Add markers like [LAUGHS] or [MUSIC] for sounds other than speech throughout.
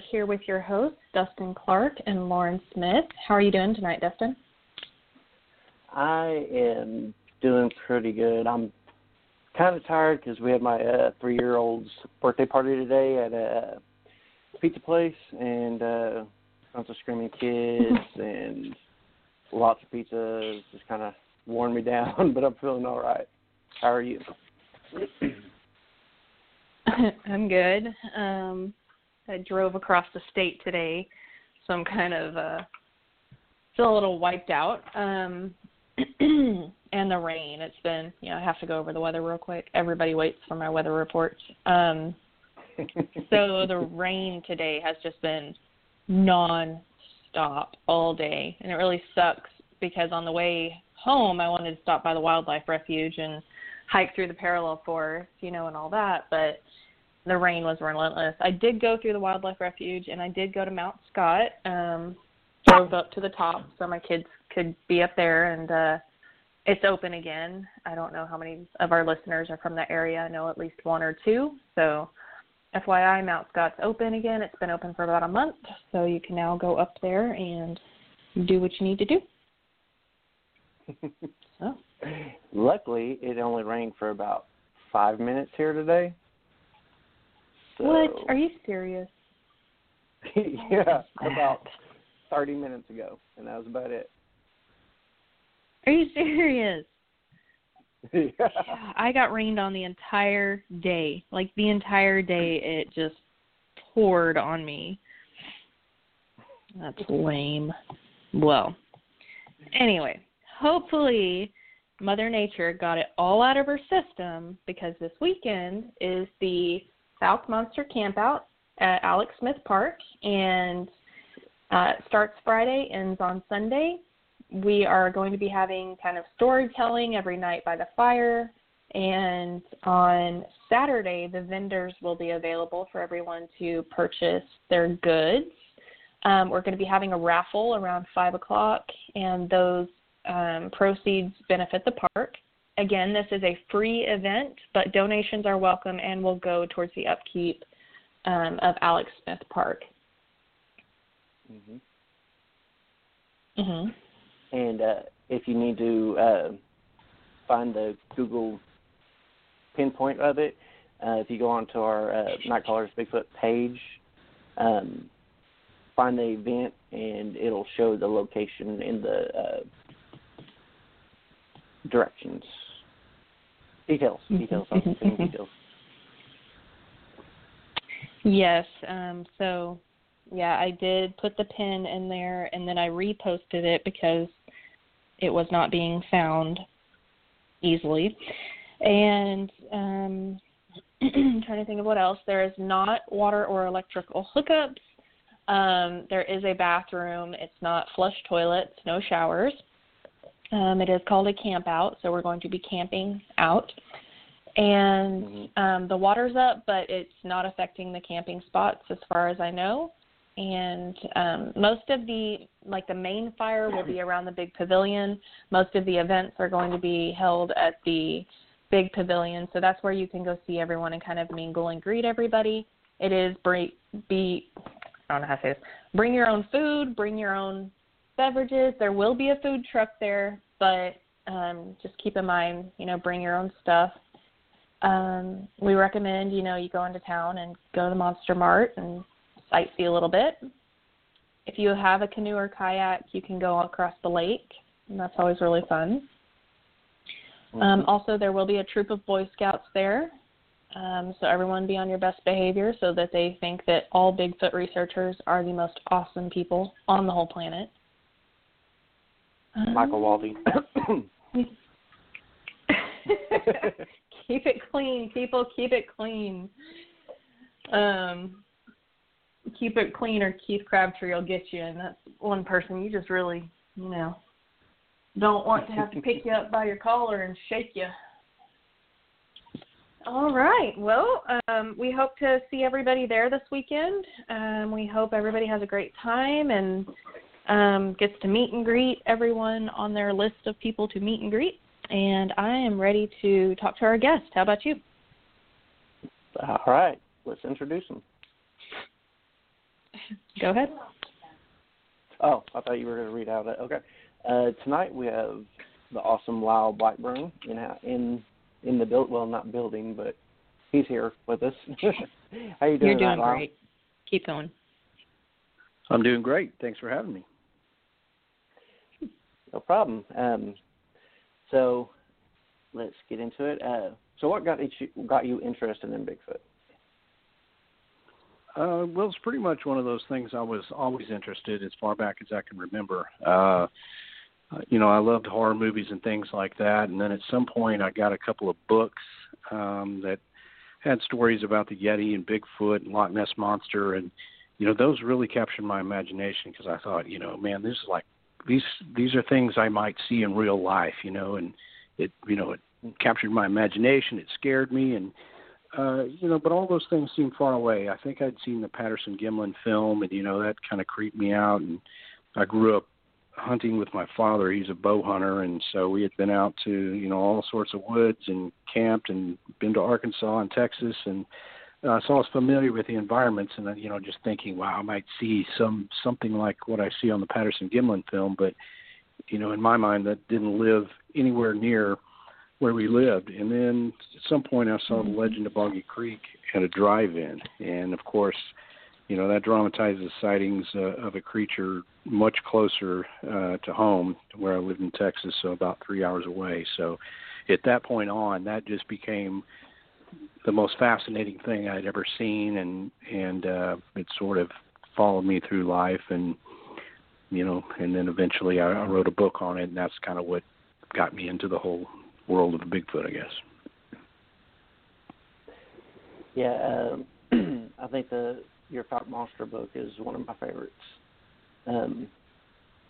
are here with your hosts, Dustin Clark and Lauren Smith. How are you doing tonight, Dustin? I am doing pretty good. I'm kind of tired because we had my uh, three-year-old's birthday party today at a pizza place, and uh, bunch of screaming kids [LAUGHS] and lots of pizza. Just kind of worn me down, [LAUGHS] but I'm feeling all right. How are you? [CLEARS THROAT] I'm good. Um, I drove across the state today, so I'm kind of uh, still a little wiped out. Um, [CLEARS THROAT] and the rain. It's been, you know, I have to go over the weather real quick. Everybody waits for my weather reports. Um, so [LAUGHS] the rain today has just been non-stop all day, and it really sucks because on the way home I wanted to stop by the wildlife refuge and hike through the parallel forest, you know, and all that, but the rain was relentless. I did go through the wildlife refuge and I did go to Mount Scott. Um drove up to the top so my kids could be up there and uh it's open again. I don't know how many of our listeners are from that area. I know at least one or two. So FYI, Mount Scott's open again. It's been open for about a month, so you can now go up there and do what you need to do. [LAUGHS] So Luckily, it only rained for about five minutes here today. So, What? Are you serious? [LAUGHS] Oh yeah, about 30 minutes ago, and that was about it. Are you serious? yeah. [LAUGHS] Yeah, I got rained on the entire day. Like the entire day it just poured on me. That's lame. Well, anyway, hopefully Mother Nature got it all out of her system because this weekend is the South Monster Campout at Alex Smith Park and uh, starts Friday, ends on Sunday. We are going to be having kind of storytelling every night by the fire. And on Saturday, the vendors will be available for everyone to purchase their goods. Um, we're going to be having a raffle around 5 o'clock, and those um, proceeds benefit the park. Again, this is a free event, but donations are welcome and will go towards the upkeep um, of Alex Smith Park. hmm hmm And uh, if you need to uh, find the Google pinpoint of it, uh, if you go onto our uh, Night Callers Bigfoot page, um, find the event, and it'll show the location in the uh, directions. Details, details, I'm saying details. Yes. Um, so, yeah, I did put the pin in there, and then I reposted it because it was not being found easily. And um, [CLEARS THROAT] I'm trying to think of what else. There is not water or electrical hookups. Um, there is a bathroom. It's not flush toilets, no showers. Um, it is called a camp out, so we're going to be camping out. And Mhm. um, the water's up, but it's not affecting the camping spots as far as I know. And um, most of the like the main fire will be around the big pavilion. Most of the events are going to be held at the big pavilion, so that's where you can go see everyone and kind of mingle and greet everybody. It is bring, be I don't know how to say this. Bring your own food, bring your own beverages. There will be a food truck there, but um, just keep in mind, you know, bring your own stuff. Um, we recommend, you know, you go into town and go to the Monster Mart and sightsee a little bit. if you have a canoe or kayak, you can go across the lake, and that's always really fun. Um, also, there will be a troop of Boy Scouts there, um, so everyone be on your best behavior so that they think that all Bigfoot researchers are the most awesome people on the whole planet. Michael Waldy. [COUGHS] [LAUGHS] keep it clean, people. Keep it clean. Um, keep it clean, or Keith Crabtree will get you, and that's one person you just really, you know, don't want to have to pick you up by your collar and shake you. All right. Well, um, we hope to see everybody there this weekend. Um, we hope everybody has a great time and um, gets to meet and greet everyone on their list of people to meet and greet. And I am ready to talk to our guest. How about you? All right. Let's introduce them. Go ahead. Oh, I thought you were going to read out it. Okay. Uh, tonight we have the awesome Lyle Blackburn in in in the build. Well, not building, but he's here with us. [LAUGHS] How you doing? You're doing Lyle? great. Keep going. I'm doing great. Thanks for having me. No problem. Um, so let's get into it. Uh, so what got you got you interested in Bigfoot? Uh, well, it's pretty much one of those things I was always interested as far back as I can remember. Uh, you know, I loved horror movies and things like that, and then at some point I got a couple of books um, that had stories about the Yeti and Bigfoot and Loch Ness monster, and you know, those really captured my imagination because I thought, you know, man, this is like these these are things I might see in real life, you know, and it you know it captured my imagination. It scared me, and uh, you know, but all those things seemed far away. I think I'd seen the Patterson Gimlin film, and you know that kind of creeped me out. And I grew up hunting with my father. He's a bow hunter, and so we had been out to you know all sorts of woods and camped and been to Arkansas and Texas, and uh, so I was familiar with the environments, and you know just thinking, wow, I might see some something like what I see on the Patterson Gimlin film, but you know in my mind that didn't live anywhere near where we lived. And then at some point, I saw the Legend of Boggy Creek at a drive-in, and of course, you know that dramatizes sightings uh, of a creature much closer uh, to home, where I lived in Texas, so about three hours away. So, at that point on, that just became the most fascinating thing I'd ever seen, and and uh, it sort of followed me through life, and you know, and then eventually I, I wrote a book on it, and that's kind of what got me into the whole world of Bigfoot, I guess. Yeah, um, [CLEARS THROAT] I think the your Fouke Monster book is one of my favorites. Um,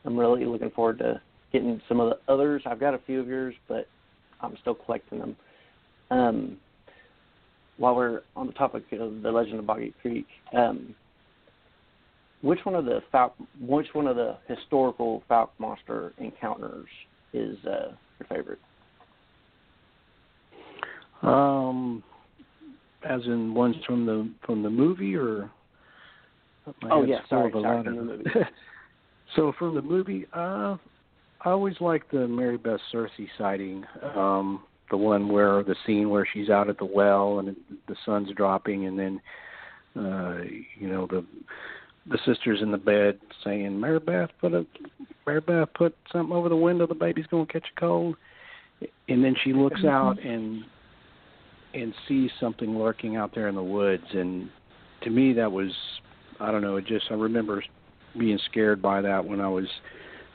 I'm really looking forward to getting some of the others. I've got a few of yours, but I'm still collecting them. Um, while we're on the topic of the Legend of Boggy Creek, um, which one of the which one of the historical Fouke monster encounters is uh, your favorite? Um, as in ones from the from the movie, or oh yeah, sorry, sorry, from the movie. [LAUGHS] so from the movie, uh, I always like the Mary Beth Searcy sighting. Um, the one where the scene where she's out at the well and the sun's dropping, and then uh, you know the the sisters in the bed saying, "Mary Beth, put a Mary Beth, put something over the window. The baby's gonna catch a cold." And then she looks out and and sees something lurking out there in the woods, and to me that was I don't know. It just I remember being scared by that when I was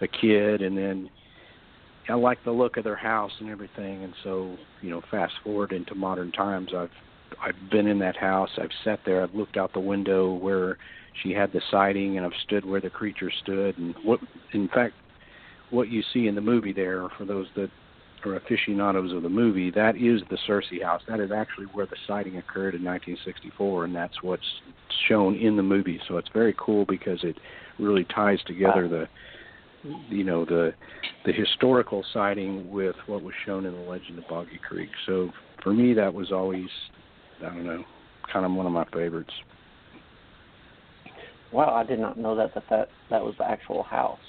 a kid, and then I like the look of their house and everything. And so you know, fast forward into modern times, I've I've been in that house. I've sat there. I've looked out the window where she had the sighting, and I've stood where the creature stood. And what, in fact, what you see in the movie there, for those that are aficionados of the movie, that is the Searcy house. That is actually where the sighting occurred in 1964, and that's what's shown in the movie. So it's very cool because it really ties together the, you know, the the historical sighting with what was shown in the Legend of Boggy Creek. So for me, that was always, I don't know, kind of one of my favorites. Wow, I did not know that that that, that was the actual house.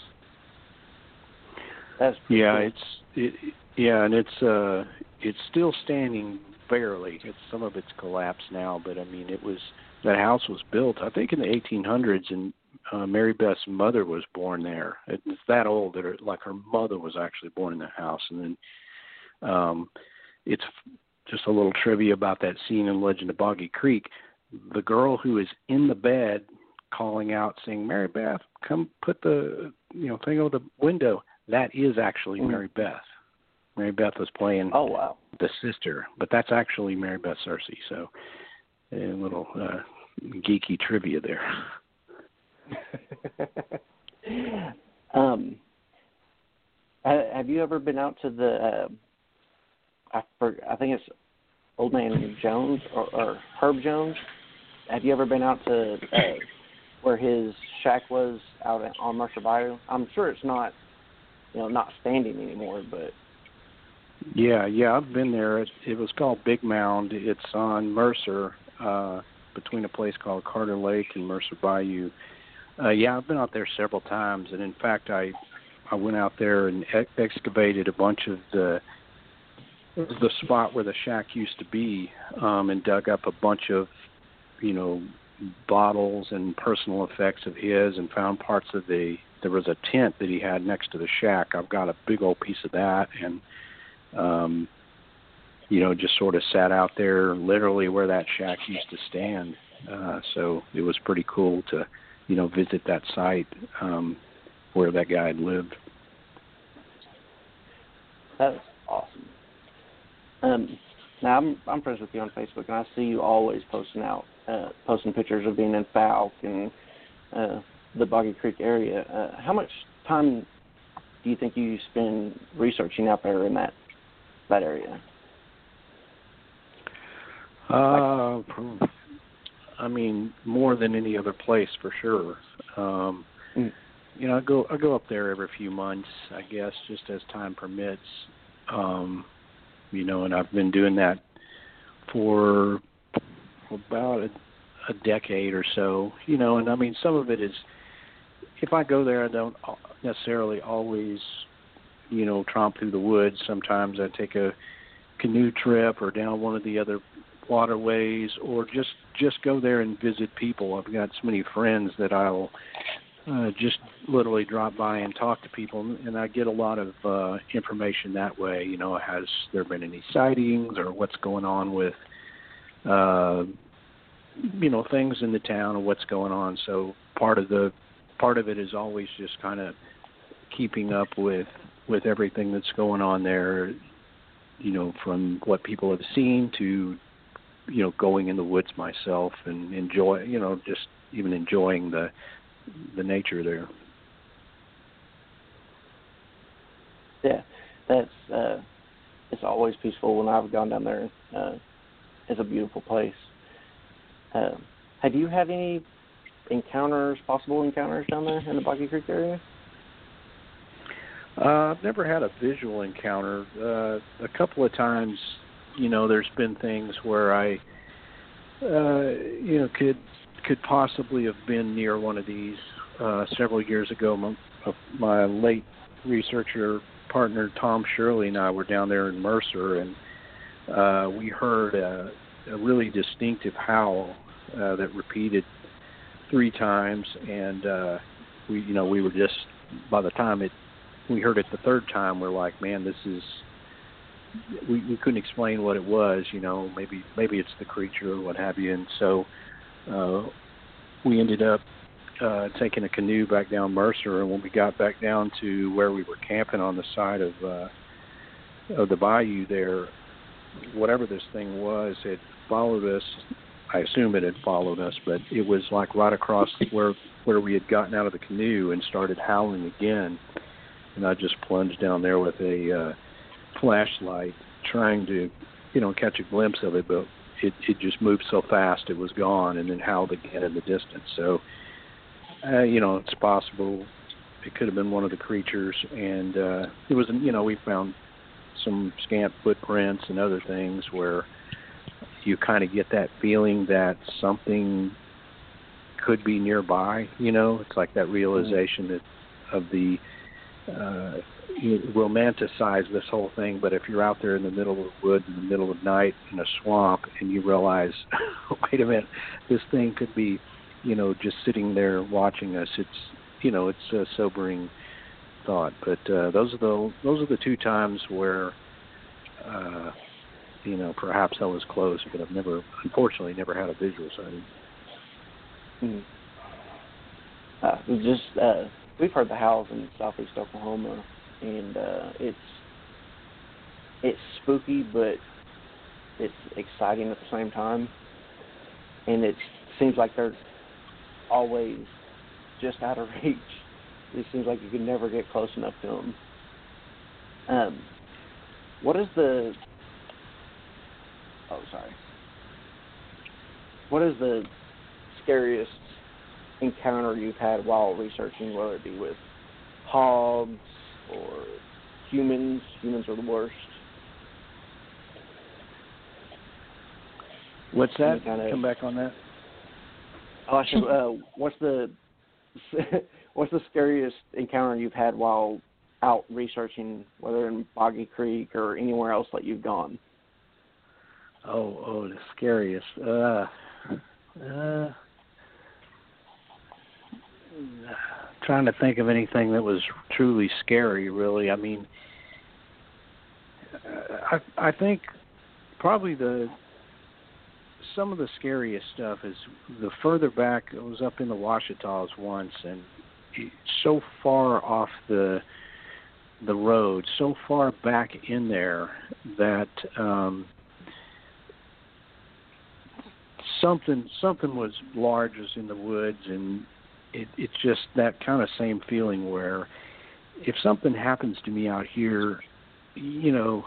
That's Yeah, cool. it's it, yeah, and it's uh it's still standing barely. It's some of it's collapsed now, but I mean it was that house was built I think in the 1800s and uh, Mary Beth's mother was born there. It's that old that her, like her mother was actually born in the house, and then um, it's just a little trivia about that scene in Legend of Boggy Creek. The girl who is in the bed calling out, saying, "Mary Beth, come put the you know thing over the window." That is actually Mm. Mary Beth. Mary Beth was playing Oh wow. the sister, but that's actually Mary Beth Searcy. So a little uh, geeky trivia there. [LAUGHS] [LAUGHS] um, ha- have you ever been out to the? Uh, I for, I think it's Old Man Jones or, or Herb Jones. Have you ever been out to uh, where his shack was out on Mercer Bayou? I'm sure it's not, you know, not standing anymore, but Yeah, yeah, I've been there. It, it was called Big Mound. It's on Mercer, uh, between a place called Carter Lake and Mercer Bayou. Uh, yeah, I've been out there several times, and in fact, I I went out there and ex- excavated a bunch of the the spot where the shack used to be, um, and dug up a bunch of, you know, bottles and personal effects of his, and found parts of the. There was a tent that he had next to the shack. I've got a big old piece of that, and um, you know, just sort of sat out there literally where that shack used to stand. Uh, so it was pretty cool to, you know, visit that site um, where that guy had lived. that's awesome. Um, now I'm I'm friends with you on Facebook, and I see you always posting out, uh, posting pictures of being in Fouke and uh, the Boggy Creek area. Uh, how much time do you think you spend researching out there in that that area? Uh, I mean, more than any other place for sure. Um, Mm. You know, I go I go up there every few months, I guess, just as time permits. Um, you know, and I've been doing that for about a, a decade or so. You know, and I mean, some of it is if I go there, I don't necessarily always, you know, tromp through the woods. Sometimes I take a canoe trip or down one of the other waterways or just just go there and visit people. I've got so many friends that I'll uh, just literally drop by and talk to people, and I get a lot of uh, information that way. You know, has there been any sightings or what's going on with, uh, you know, things in the town or what's going on. So part of the part of it is always just kind of keeping up with with everything that's going on there. You know, from what people have seen to you know going in the woods myself and enjoy you know just even enjoying the the nature there Yeah, that's uh, it's always peaceful when I've gone down there. Uh, it's a beautiful place. Um, have you had any encounters, possible encounters down there in the Boggy Creek area? uh i've never had a visual encounter uh a couple of times you know there's been things where i uh you know could could possibly have been near one of these uh several years ago my, my late researcher partner Tom Shirley and I were down there in Mercer, and uh, we heard a, a really distinctive howl uh, that repeated three times, and uh, we, you know, we were just by the time it we heard it the third time, we're like, man, this is. We we couldn't explain what it was, you know. Maybe maybe it's the creature or what have you, and so uh, we ended up uh, taking a canoe back down Mercer, and when we got back down to where we were camping on the side of uh, of the bayou there, whatever this thing was, it followed us. I assume it had followed us, but it was like right across where where we had gotten out of the canoe and started howling again. And I just plunged down there with a uh, flashlight, trying to, you know, catch a glimpse of it, but it it just moved so fast it was gone, and then howled again in the distance. So uh, you know, it's possible it could have been one of the creatures, and uh, it was, you know, we found some scant footprints and other things where you kind of get that feeling that something could be nearby. You know, it's like that realization that of the uh, you romanticize this whole thing, but if you're out there in the middle of the woods in the middle of night in a swamp and you realize, [LAUGHS] wait a minute, this thing could be you know, just sitting there watching us. It's you know, it's a sobering thought. But uh, those are the those are the two times where, uh, you know, perhaps I was close, but I've never, unfortunately, never had a visual sighting. Mm. Uh, just uh, we've heard the howls in southeast Oklahoma, and uh, it's it's spooky, but it's exciting at the same time, and it seems like they're always just out of [LAUGHS] reach. It seems like you can never get close enough to them. Um, what is the? Oh, sorry. What is the scariest encounter you've had while researching, whether it be with hogs or humans? Humans are the worst. What's that? Kind of- Come back on that. [LAUGHS] Oh, should, uh, what's the [LAUGHS] what's the scariest encounter you've had while out researching, whether in Boggy Creek or anywhere else that you've gone? Oh, oh, the scariest. Uh, uh, trying to think of anything that was truly scary. Really, I mean, uh, I I think probably the some of the scariest stuff is the further back. I was up in the Ouachitas once, and so far off the the road, so far back in there that um, something something was large was in the woods, and it, it's just that kind of same feeling where if something happens to me out here, you know,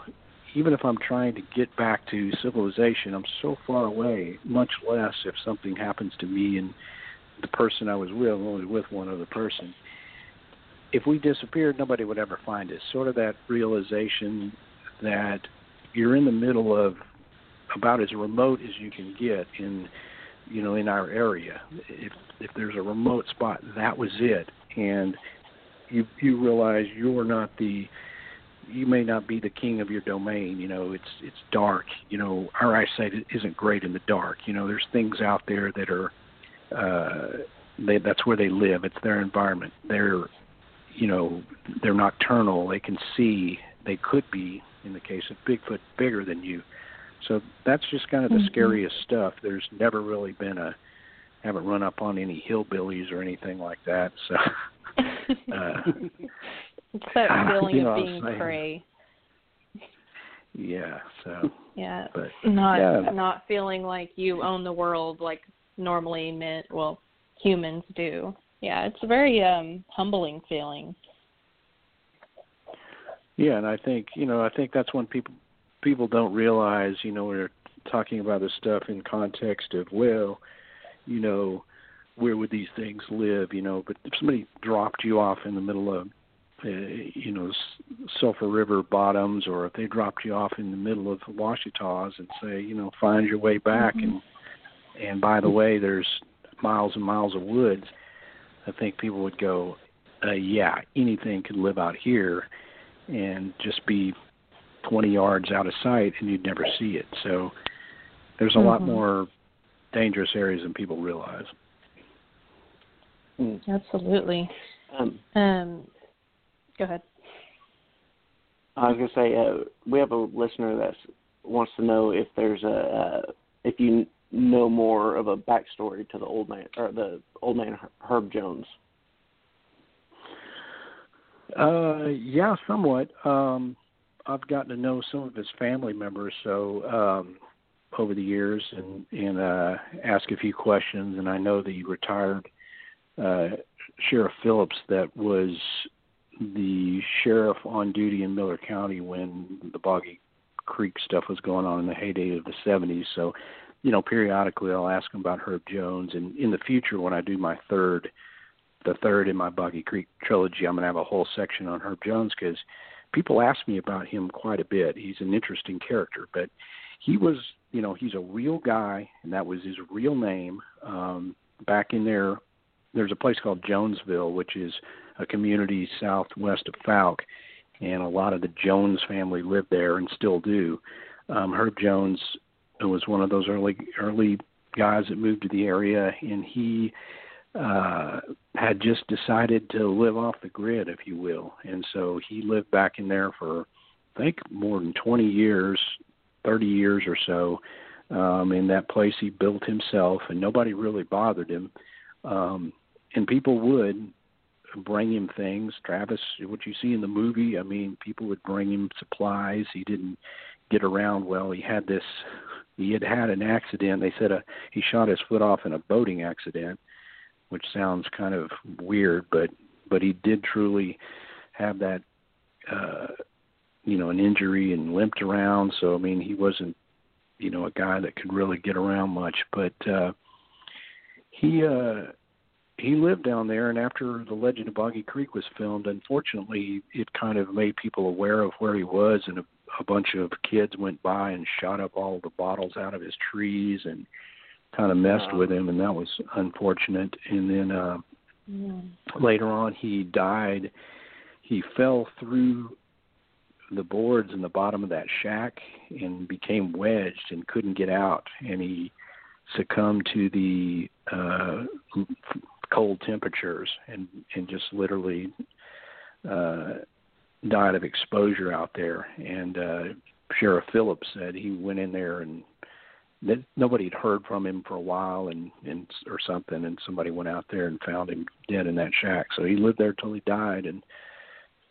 even if I'm trying to get back to civilization, I'm so far away. Much less if something happens to me and the person I was with, only with one other person. If we disappeared, nobody would ever find us. Sort of that realization that you're in the middle of about as remote as you can get in, you know, in our area. If if there's a remote spot, that was it, and you you realize you're not the you may not be the king of your domain. You know, it's it's dark. You know, our eyesight isn't great in the dark. You know, there's things out there that are uh, they that's where they live. It's their environment. They're you know they're nocturnal. They can see. They could be in the case of Bigfoot bigger than you. So that's just kind of the Mhm. scariest stuff. There's never really been a haven't run up on any hillbillies or anything like that. So [LAUGHS] uh, it's that [LAUGHS] feeling you know, of being prey. yeah. So Yeah. but not yeah. not feeling like you own the world like normally meant well humans do yeah it's a very um humbling feeling Yeah, and I think you know I think that's when people people don't realize you know we're talking about this stuff in context of well, you know, where would these things live? You know, but if somebody dropped you off in the middle of uh, you know Sulphur River bottoms, or if they dropped you off in the middle of the Ouachitas and say you know find your way back Mhm. and and by the way there's miles and miles of woods, I think people would go, uh, yeah, anything could live out here and just be 20 yards out of sight and you'd never see it. So there's a lot Mhm. more dangerous areas than people realize. Mm. absolutely Um, um go ahead I was gonna say uh, we have a listener that wants to know if there's a uh, if you know more of a backstory to the old man or the old man Herb Jones. Uh, yeah, somewhat. Um, I've gotten to know some of his family members, so um, over the years, and and uh, ask a few questions. And I know the retired uh, Sheriff Phillips that was the sheriff on duty in Miller County when the Boggy Creek stuff was going on in the heyday of the 70s. So, you know, periodically I'll ask him about Herb Jones, and in the future when I do my third the third in my Boggy Creek trilogy, I'm going to have a whole section on Herb Jones because people ask me about him quite a bit. He's an interesting character, but he was, you know, he's a real guy, and that was his real name. Um, back in there, there's a place called Jonesville, which is a community southwest of Fouke, and a lot of the Jones family lived there and still do. Um, Herb Jones was one of those early early guys that moved to the area, and he uh had just decided to live off the grid if you will. And so he lived back in there for i think more than 20 years 30 years or so um in that place he built himself and nobody really bothered him. Um and people would bring him things. Travis what you see in the movie i mean people would bring him supplies. He didn't get around well. He had this he had had an accident. They said a, uh, he shot his foot off in a boating accident which sounds kind of weird, but but he did truly have that uh you know an injury and limped around. So i mean he wasn't you know a guy that could really get around much but uh he uh he lived down there. And after the legend of boggy creek was filmed unfortunately it kind of made people aware of where he was. And a, a bunch of kids went by and shot up all the bottles out of his trees and kind of messed with him, and that was unfortunate. And then uh, yeah. later on, he died. He fell through the boards in the bottom of that shack and became wedged and couldn't get out, and he succumbed to the uh, cold temperatures and and just literally uh, died of exposure out there. And uh, Sheriff Phillips said he went in there and that nobody had heard from him for a while and and or something and somebody went out there and found him dead in that shack. So he lived there till he died and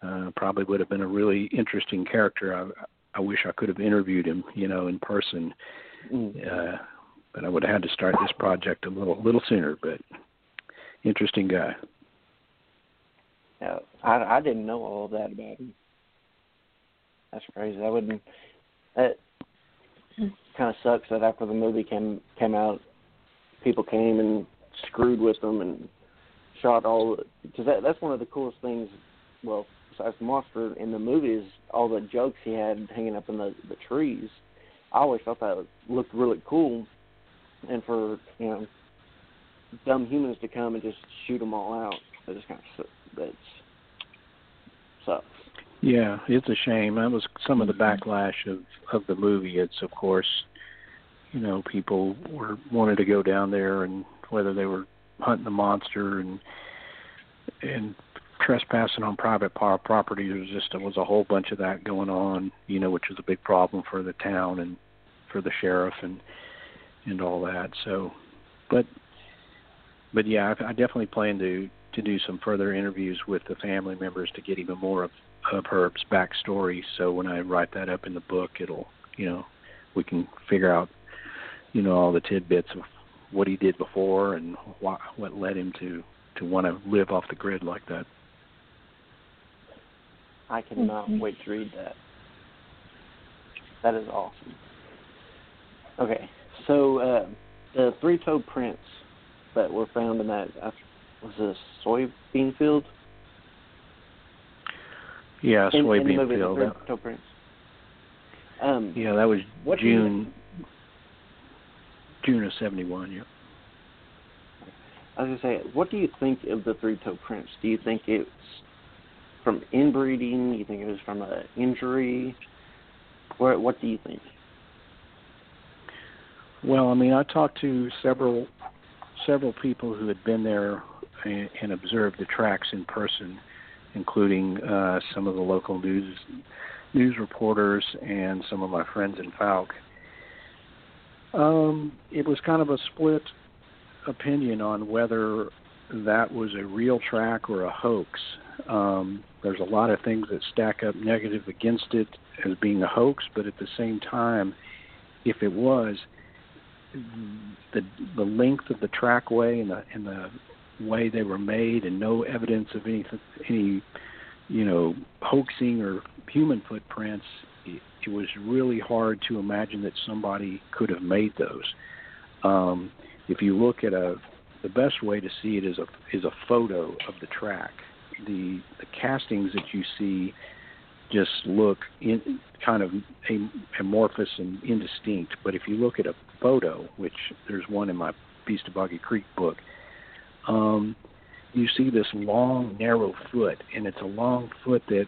uh probably would have been a really interesting character. I i wish i could have interviewed him you know in person mm. uh but i would have had to start this project a little little sooner but interesting guy. Yeah i i didn't know all that about him. That's crazy. I wouldn't that kind of sucks that after the movie came came out, people came and screwed with them and shot all because that that's one of the coolest things. Well, besides the monster in the movie is all the jokes he had hanging up in the the trees. I always thought that looked really cool, and for you know dumb humans to come and just shoot them all out, that just kind of that's sucks. Yeah, it's a shame. That was some of the backlash of of the movie. It's of course you know people were wanted to go down there and whether they were hunting the monster and and trespassing on private property there was just was a whole bunch of that going on you know which was a big problem for the town and for the sheriff and and all that so but but yeah I, I definitely plan to to do some further interviews with the family members to get even more of of Herb's backstory so when I write that up in the book it'll you know we can figure out you know all the tidbits of what he did before and what what led him to to want to live off the grid like that. I cannot mm-hmm. wait to read that. That is awesome. Okay, so uh, the three-toed prints that were found in that uh, was a soybean field. Yeah, soybean in, in the movie, field. The three-toed prints. Um, yeah, that was June June of '71. Yeah. I was gonna say, what do you think of the three-toe prints? Do you think it's from inbreeding? Do you think it was from an injury? What What do you think? Well, I mean, I talked to several several people who had been there and, and observed the tracks in person, including uh, some of the local news news reporters and some of my friends in Fouke. Um, it was kind of a split opinion on whether that was a real track or a hoax. Um, there's a lot of things that stack up negative against it as being a hoax, but at the same time, if it was, the the length of the trackway and the and the way they were made, and no evidence of any any you know hoaxing or human footprints it was really hard to imagine that somebody could have made those. Um, if you look at a, the best way to see it is a is a photo of the track. The the castings that you see just look in, kind of amorphous and indistinct. But if you look at a photo, which there's one in my Beast of Boggy Creek book, um, you see this long, narrow foot, and it's a long foot that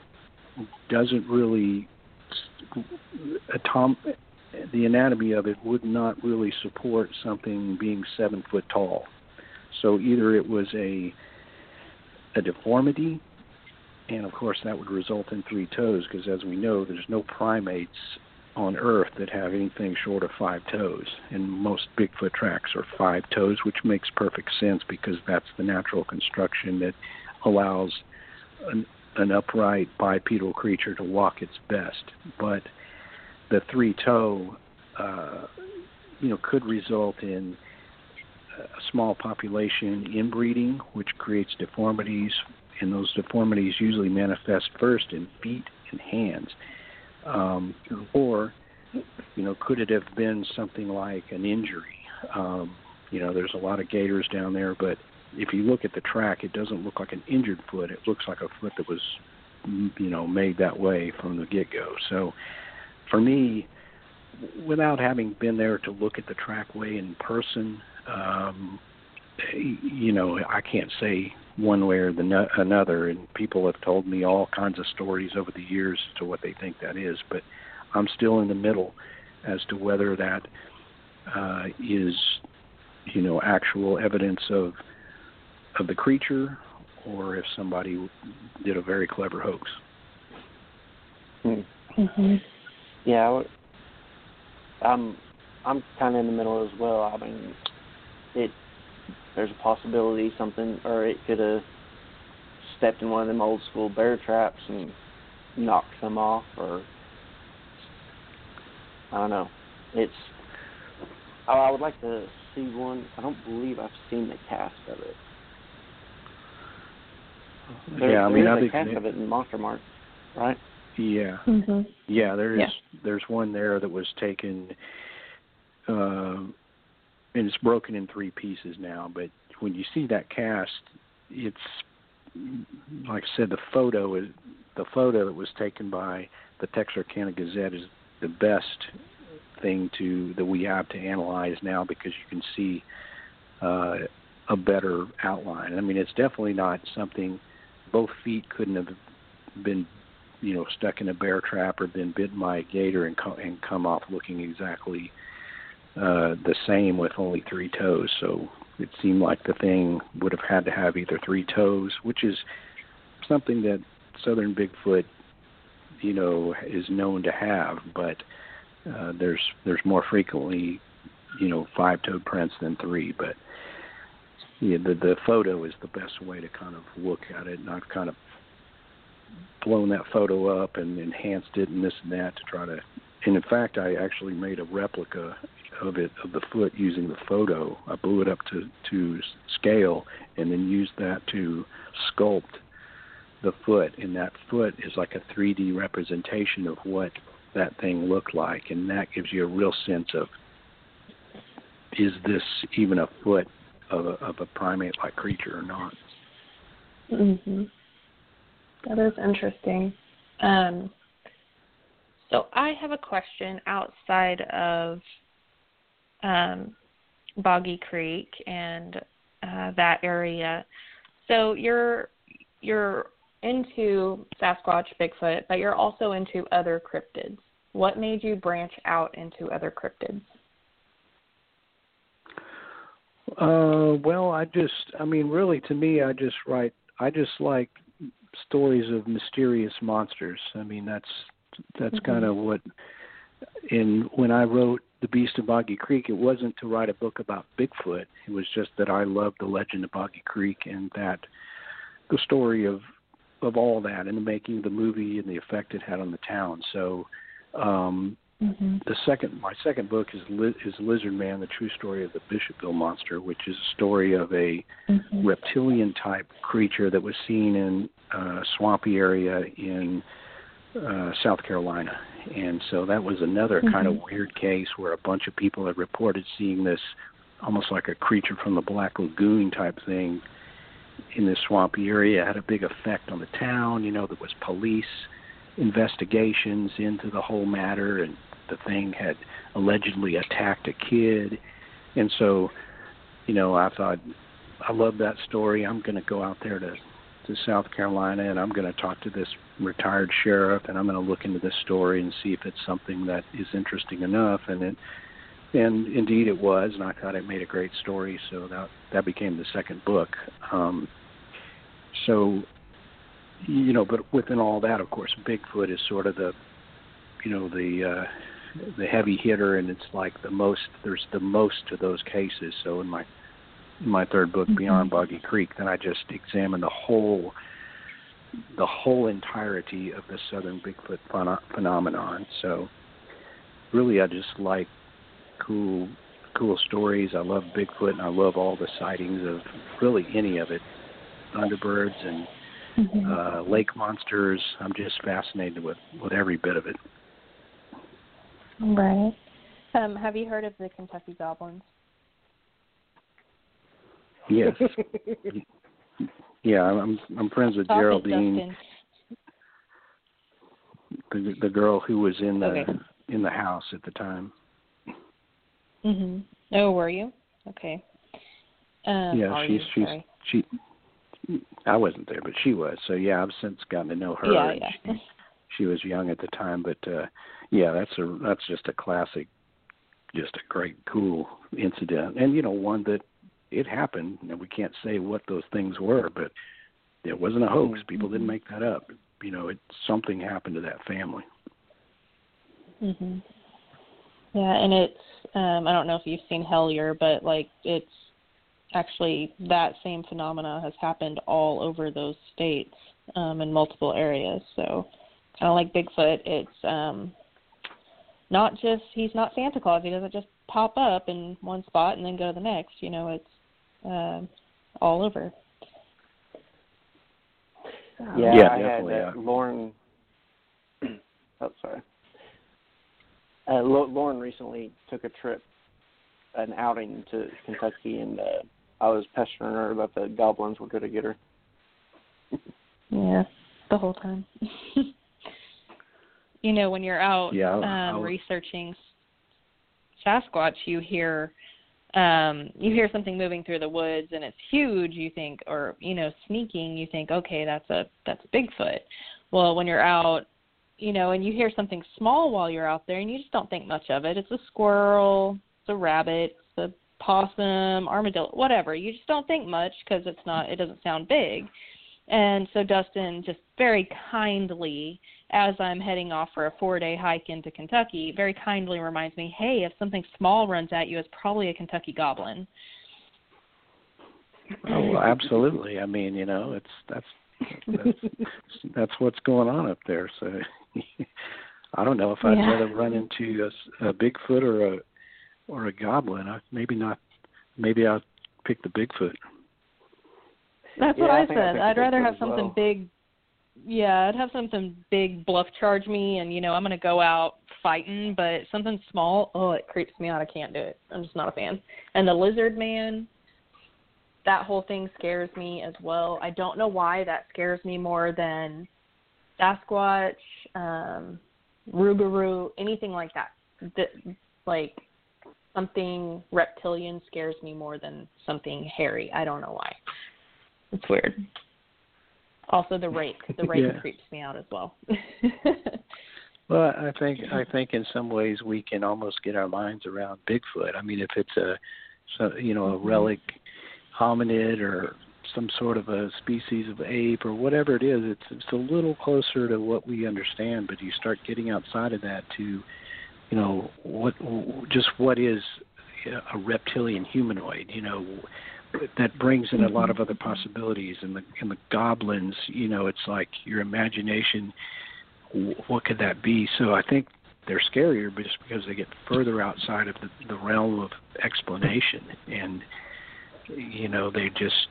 doesn't really atom the anatomy of it would not really support something being seven foot tall. So either it was a a deformity, and of course that would result in three toes, because as we know, there's no primates on Earth that have anything short of five toes, and most Bigfoot tracks are five toes, which makes perfect sense because that's the natural construction that allows an, an upright bipedal creature to walk its best. But the three toe, uh, you know, could result in a small population inbreeding, which creates deformities, and those deformities usually manifest first in feet and hands. Um, or, you know, could it have been something like an injury? Um, you know, there's a lot of gators down there, but if you look at the track, it doesn't look like an injured foot. It looks like a foot that was, you know, made that way from the get-go. So, for me, without having been there to look at the trackway in person, um, you know, I can't say one way or the no- another. And people have told me all kinds of stories over the years as to what they think that is, but I'm still in the middle as to whether that uh, is, you know, actual evidence of of the creature, or if somebody did a very clever hoax. Hmm. hmm Yeah, I would- I'm I'm kind of in the middle as well. I mean, it there's a possibility something, or it could have stepped in one of them old school bear traps and knocked some off, or I don't know. It's I I would like to see one. I don't believe I've seen the cast of it. There, yeah, I mean, there I is a think cast of it in Monster Mart, right? yeah, hmm Yeah, there is. Yeah. There's one there that was taken, uh, and it's broken in three pieces now. But when you see that cast, it's like I said, the photo is the photo that was taken by the Texarkana Gazette is the best thing to that we have to analyze now because you can see uh, a better outline. I mean, it's definitely not something. Both feet couldn't have been you know stuck in a bear trap or been bitten by a gator and co- and come off looking exactly uh the same with only three toes. So it seemed like the thing would have had to have either three toes which is something that southern bigfoot you know is known to have but uh there's there's more frequently you know five toed prints than three but yeah the the photo is the best way to kind of look at it and I've kind of blown that photo up and enhanced it and this and that to try to and in fact I actually made a replica of it of the foot using the photo. I blew it up to to scale and then used that to sculpt the foot and that foot is like a 3D representation of what that thing looked like and that gives you a real sense of is this even a foot of a, of a primate like creature or not. hmm That is interesting. Um, so I have a question outside of um, Boggy Creek and uh, that area. So you're you're into Sasquatch, Bigfoot, but you're also into other cryptids. What made you branch out into other cryptids? Uh, well, I just, I mean, really, to me, I just write, I just like stories of mysterious monsters. I mean, that's that's Mhm. kind of what. And when I wrote The Beast of Boggy Creek, it wasn't to write a book about Bigfoot. It was just that I loved the legend of Boggy Creek and that the story of of all that and the making of the movie and the effect it had on the town. So, um, Mm-hmm. the second my second book is is Lizard Man: The True Story of the Bishopville Monster, which is a story of a Mm-hmm. reptilian type creature that was seen in a swampy area in uh, South Carolina. And so that was another kind of Mhm. weird case where a bunch of people had reported seeing this almost like a creature from the Black Lagoon type thing in this swampy area. It had a big effect on the town. You know, there was police investigations into the whole matter, and the thing had allegedly attacked a kid. And so, you know, I thought, I love that story. I'm going to go out there to to South Carolina, and I'm going to talk to this retired sheriff, and I'm going to look into this story and see if it's something that is interesting enough. And it, and indeed it was, and I thought it made a great story. So that that became the second book. Um, so, you know, but within all that, of course, Bigfoot is sort of the, you know, the uh, the heavy hitter, and it's like the most. There's the most to those cases. So in my in my third book, mm-hmm. Beyond Boggy Creek, then I just examine the whole the whole entirety of the southern Bigfoot phenomenon. So really, I just like cool cool stories. I love Bigfoot, and I love all the sightings of really any of it, Thunderbirds and mm-hmm. uh, lake monsters. I'm just fascinated with with every bit of it. Right. Um, have you heard of the Kentucky Goblins? Yes. [LAUGHS] yeah, I'm I'm friends with Geraldine, the the girl who was in the okay. in the house at the time. Mhm. Oh, were you? Okay. Um, yeah, she's she's sorry. she. I wasn't there, but she was. So yeah, I've since gotten to know her. Yeah, yeah. She, was young at the time, but uh yeah, that's a that's just a classic, just a great cool incident, and you know one that it happened, and we can't say what those things were, but it wasn't a hoax. Mm-hmm. People didn't make that up. You know, it something happened to that family. Mhm. Yeah, and it's um I don't know if you've seen Hellier, but like it's actually that same phenomena has happened all over those states um in multiple areas. So kind of like Bigfoot, it's um not just he's not Santa Claus. He doesn't just pop up in one spot and then go to the next. You know, it's uh, all over. Yeah, yeah I had uh, yeah. Lauren. [CLEARS THROAT] oh, sorry. Uh, Lauren recently took a trip, an outing to Kentucky, and uh, I was pestering her about the goblins were going to get her. [LAUGHS] yeah, the whole time. [LAUGHS] you know, when you're out yeah, um, researching Sasquatch, you hear um you hear something moving through the woods and it's huge you think or you know sneaking you think okay that's a that's bigfoot. Well when you're out you know and you hear something small while you're out there and you just don't think much of it. It's a squirrel it's a rabbit it's a possum armadillo whatever. You just don't think much because it's not it doesn't sound big. And so dustin just very kindly as I'm heading off for a four day hike into Kentucky, very kindly reminds me, hey, if something small runs at you, it's probably a Kentucky goblin. Oh, well, absolutely. I mean, you know, it's that's that's [LAUGHS] that's what's going on up there. So [LAUGHS] I don't know if I'd yeah. rather run into a, a Bigfoot or a or a goblin. I, maybe not. Maybe I'll pick the Bigfoot. That's yeah, what I, I said. I'd rather have something well. big yeah, I'd have something big bluff charge me, and you know I'm gonna go out fighting. But something small, oh, it creeps me out. I can't do it. I'm just not a fan. And the lizard man, that whole thing scares me as well. I don't know why that scares me more than Sasquatch, um, Rougarou, anything like that. that. Like something reptilian scares me more than something hairy. I don't know why. It's weird. Also, the rake. The rake yeah. creeps me out as well. [LAUGHS] well, I think I think in some ways we can almost get our minds around Bigfoot. I mean, if it's a, so, you know, a mm-hmm. relic hominid or some sort of a species of ape or whatever it is, it's it's a little closer to what we understand. But you start getting outside of that to, you know, what just what is a reptilian humanoid? You know, that brings in a lot of other possibilities. And the and the goblins you know it's like your imagination what could that be? So i think they're scarier but just because they get further outside of the, the realm of explanation. And you know they just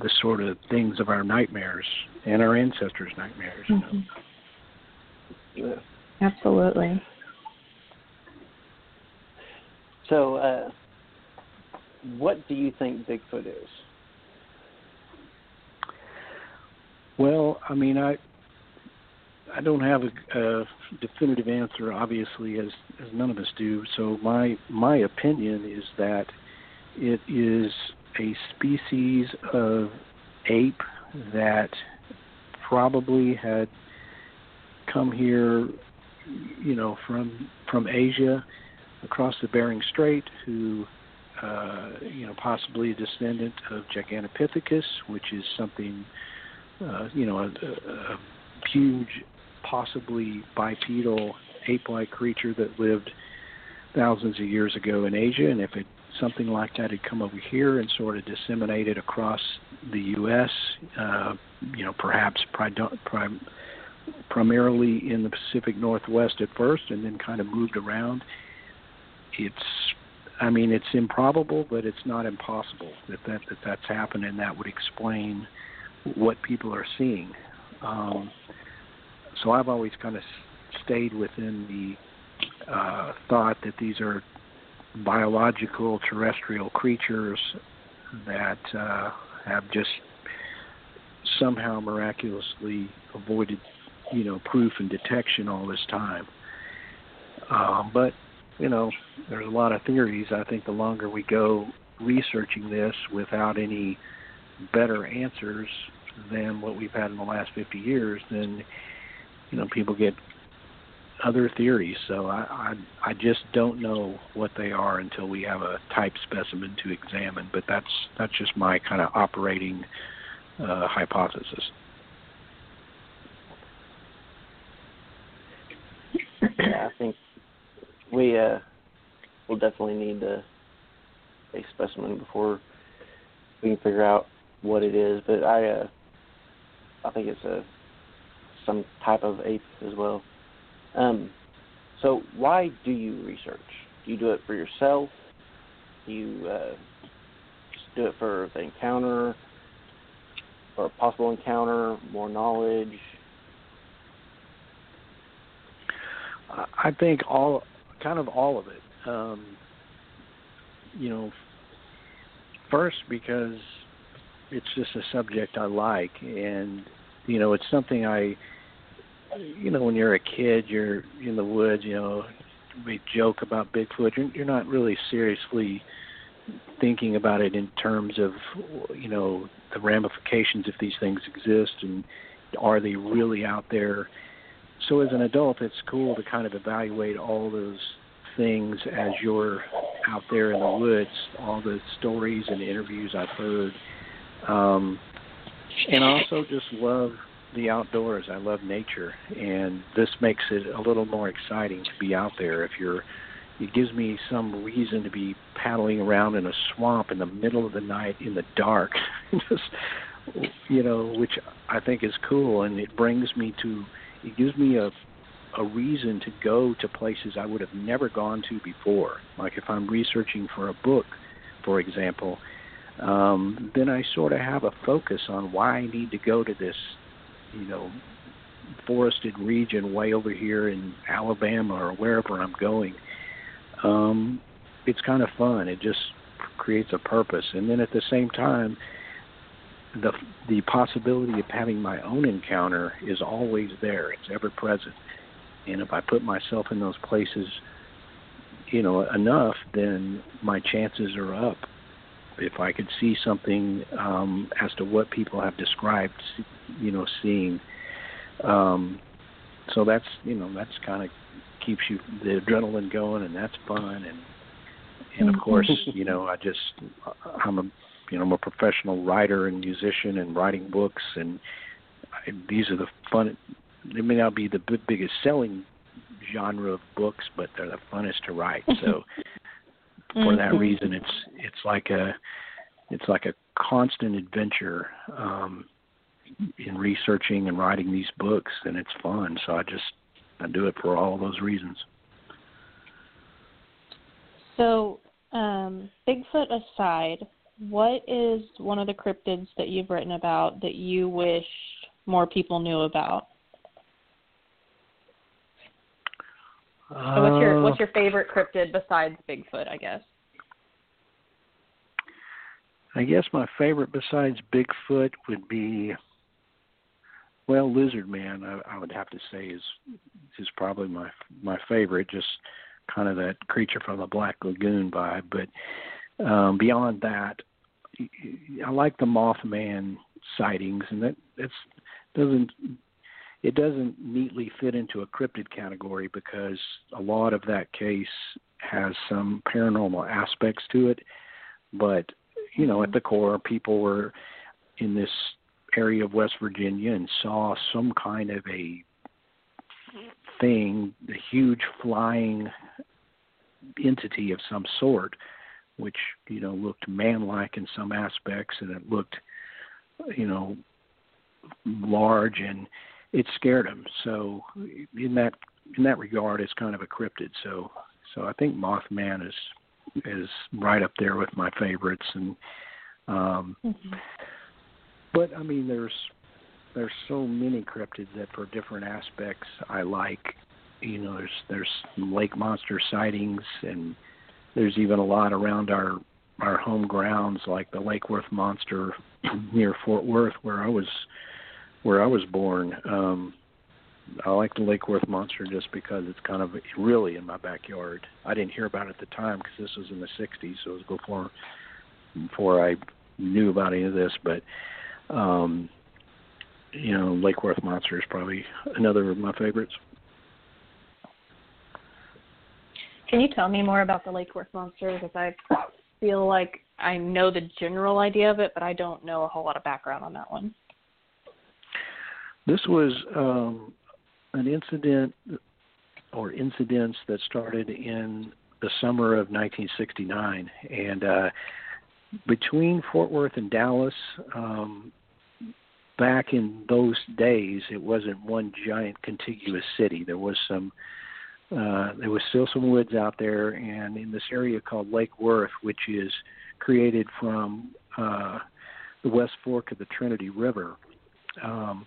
the sort of things of our nightmares and our ancestors nightmares you mm-hmm. absolutely. So uh what do you think Bigfoot is? Well, I mean, I I don't have a, a definitive answer, obviously, as as none of us do. So my my opinion is that it is a species of ape that probably had come here, you know, from from Asia across the Bering Strait, who uh, you know possibly a descendant of Gigantopithecus, which is something uh, you know a, a huge, possibly bipedal ape-like creature that lived thousands of years ago in Asia, and if it something like that had come over here and sort of disseminated across the U.S., uh, you know, perhaps prim- primarily in the Pacific Northwest at first, and then kind of moved around. It's, I mean, it's improbable, but it's not impossible that that, that that's happened, and that would explain what people are seeing. Um, so I've always kind of stayed within the uh, thought that these are biological terrestrial creatures that uh, have just somehow miraculously avoided, you know, proof and detection all this time. Um, but you know, there's a lot of theories. I think the longer we go researching this without any better answers than what we've had in the last 50 years, then you know people get other theories. So I, I I just don't know what they are until we have a type specimen to examine. But that's that's just my kind of operating uh, hypothesis. Yeah, I think we uh will definitely need a a specimen before we can figure out what it is. But I uh I think it's a some type of ape as well. Um, so why do you research? Do you do it for yourself? Do you uh, just do it for the encounter, or a possible encounter, more knowledge? I think all, kind of all of it. Um, you know, first because it's just a subject I like, and you know, it's something I you know, when you're a kid, you're in the woods, you know, we joke about Bigfoot. You're, you're not really seriously thinking about it in terms of, you know, the ramifications if these things exist and are they really out there. So as an adult, it's cool to kind of evaluate all those things as you're out there in the woods, all the stories and interviews I've heard. Um, and also just love the outdoors. I love nature, and this makes it a little more exciting to be out there. If you're, it gives me some reason to be paddling around in a swamp in the middle of the night in the dark, [LAUGHS] just you know, which I think is cool, and it brings me to, it gives me a a reason to go to places I would have never gone to before. Like if I'm researching for a book, for example, um, then I sort of have a focus on why I need to go to this you know forested region way over here in Alabama or wherever I'm going, um, it's kind of fun. It just creates a purpose, and then at the same time, the the possibility of having my own encounter is always there. It's ever present, and if I put myself in those places, you know, enough, then my chances are up. If I could see something um, as to what people have described, you know, seeing um, so that's you know that's kind of keeps you the adrenaline going, and that's fun. And and of course, you know, I just I'm a you know I'm a professional writer and musician and writing books, and I, these are the fun. They may not be the biggest selling genre of books, but they're the funnest to write. [LAUGHS] So for that reason, it's it's like a it's like a constant adventure. Um, in researching and writing these books, and it's fun. So I just I do it for all those reasons. So, um, Bigfoot aside, what is one of the cryptids that you've written about that you wish more people knew about? Uh, what's your what's your favorite cryptid besides Bigfoot? I guess. I guess my favorite besides Bigfoot would be well, Lizard Man, I, I would have to say is is probably my my favorite. Just kind of that creature from the Black Lagoon vibe. But um, beyond that, I like the Mothman sightings, and that that's doesn't it doesn't neatly fit into a cryptid category because a lot of that case has some paranormal aspects to it, but you know, at the core, people were in this area of West Virginia and saw some kind of a thing, a huge flying entity of some sort, which you know looked man-like in some aspects, and it looked, you know, large, and it scared them. So in that in that regard, it's kind of a cryptid. So so I think Mothman is is right up there with my favorites, and um, mm-hmm. but I mean there's there's so many cryptids that for different aspects I like. You know, there's there's lake monster sightings, and there's even a lot around our our home grounds, like the Lake Worth monster [CLEARS THROAT] near Fort Worth, where I was where I was born. Um, I like the Lake Worth monster just because it's kind of really in my backyard. I didn't hear about it at the time because this was in the '60s, so it was before before I knew about any of this. But um, you know, Lake Worth monster is probably another of my favorites. Can you tell me more about the Lake Worth monster? Because I feel like I know the general idea of it, but I don't know a whole lot of background on that one. This was um, an incident or incidents that started in the summer of 1969, and uh, between Fort Worth and Dallas, um, back in those days, it wasn't one giant contiguous city. There was some, uh, there was still some woods out there, and in this area called Lake Worth, which is created from uh, the West Fork of the Trinity River. Um,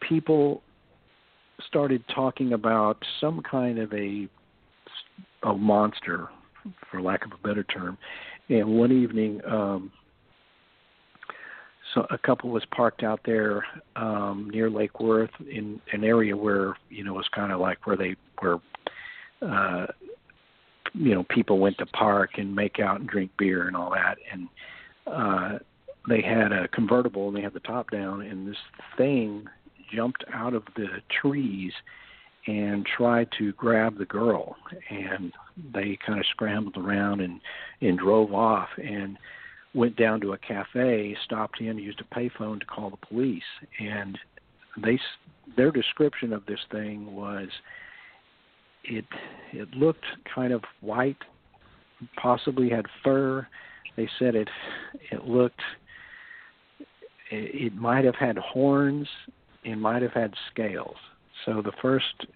people started talking about some kind of a a monster, for lack of a better term. And one evening, um, so a couple was parked out there um, near Lake Worth in an area where you know was kind of like where they were. Uh, you know, people went to park and make out and drink beer and all that, and uh, they had a convertible and they had the top down, and this thing jumped out of the trees and tried to grab the girl and they kind of scrambled around and and drove off and went down to a cafe stopped in used a payphone to call the police and they their description of this thing was it it looked kind of white possibly had fur they said it it looked it, it might have had horns and might have had scales. So the first,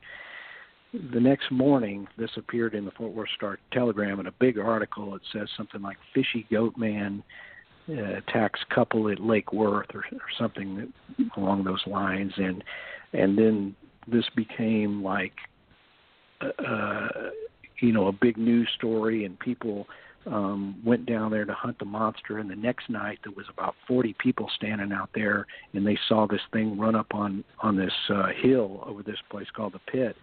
the next morning, this appeared in the Fort Worth Star Telegram in a big article. It says something like "Fishy Goat Man uh, attacks couple at Lake Worth" or, or something that, along those lines, and and then this became like, uh, you know, a big news story, and people um, went down there to hunt the monster. And the next night, there was about 40 people standing out there, and they saw this thing run up on on this uh, hill over this place called the Pit,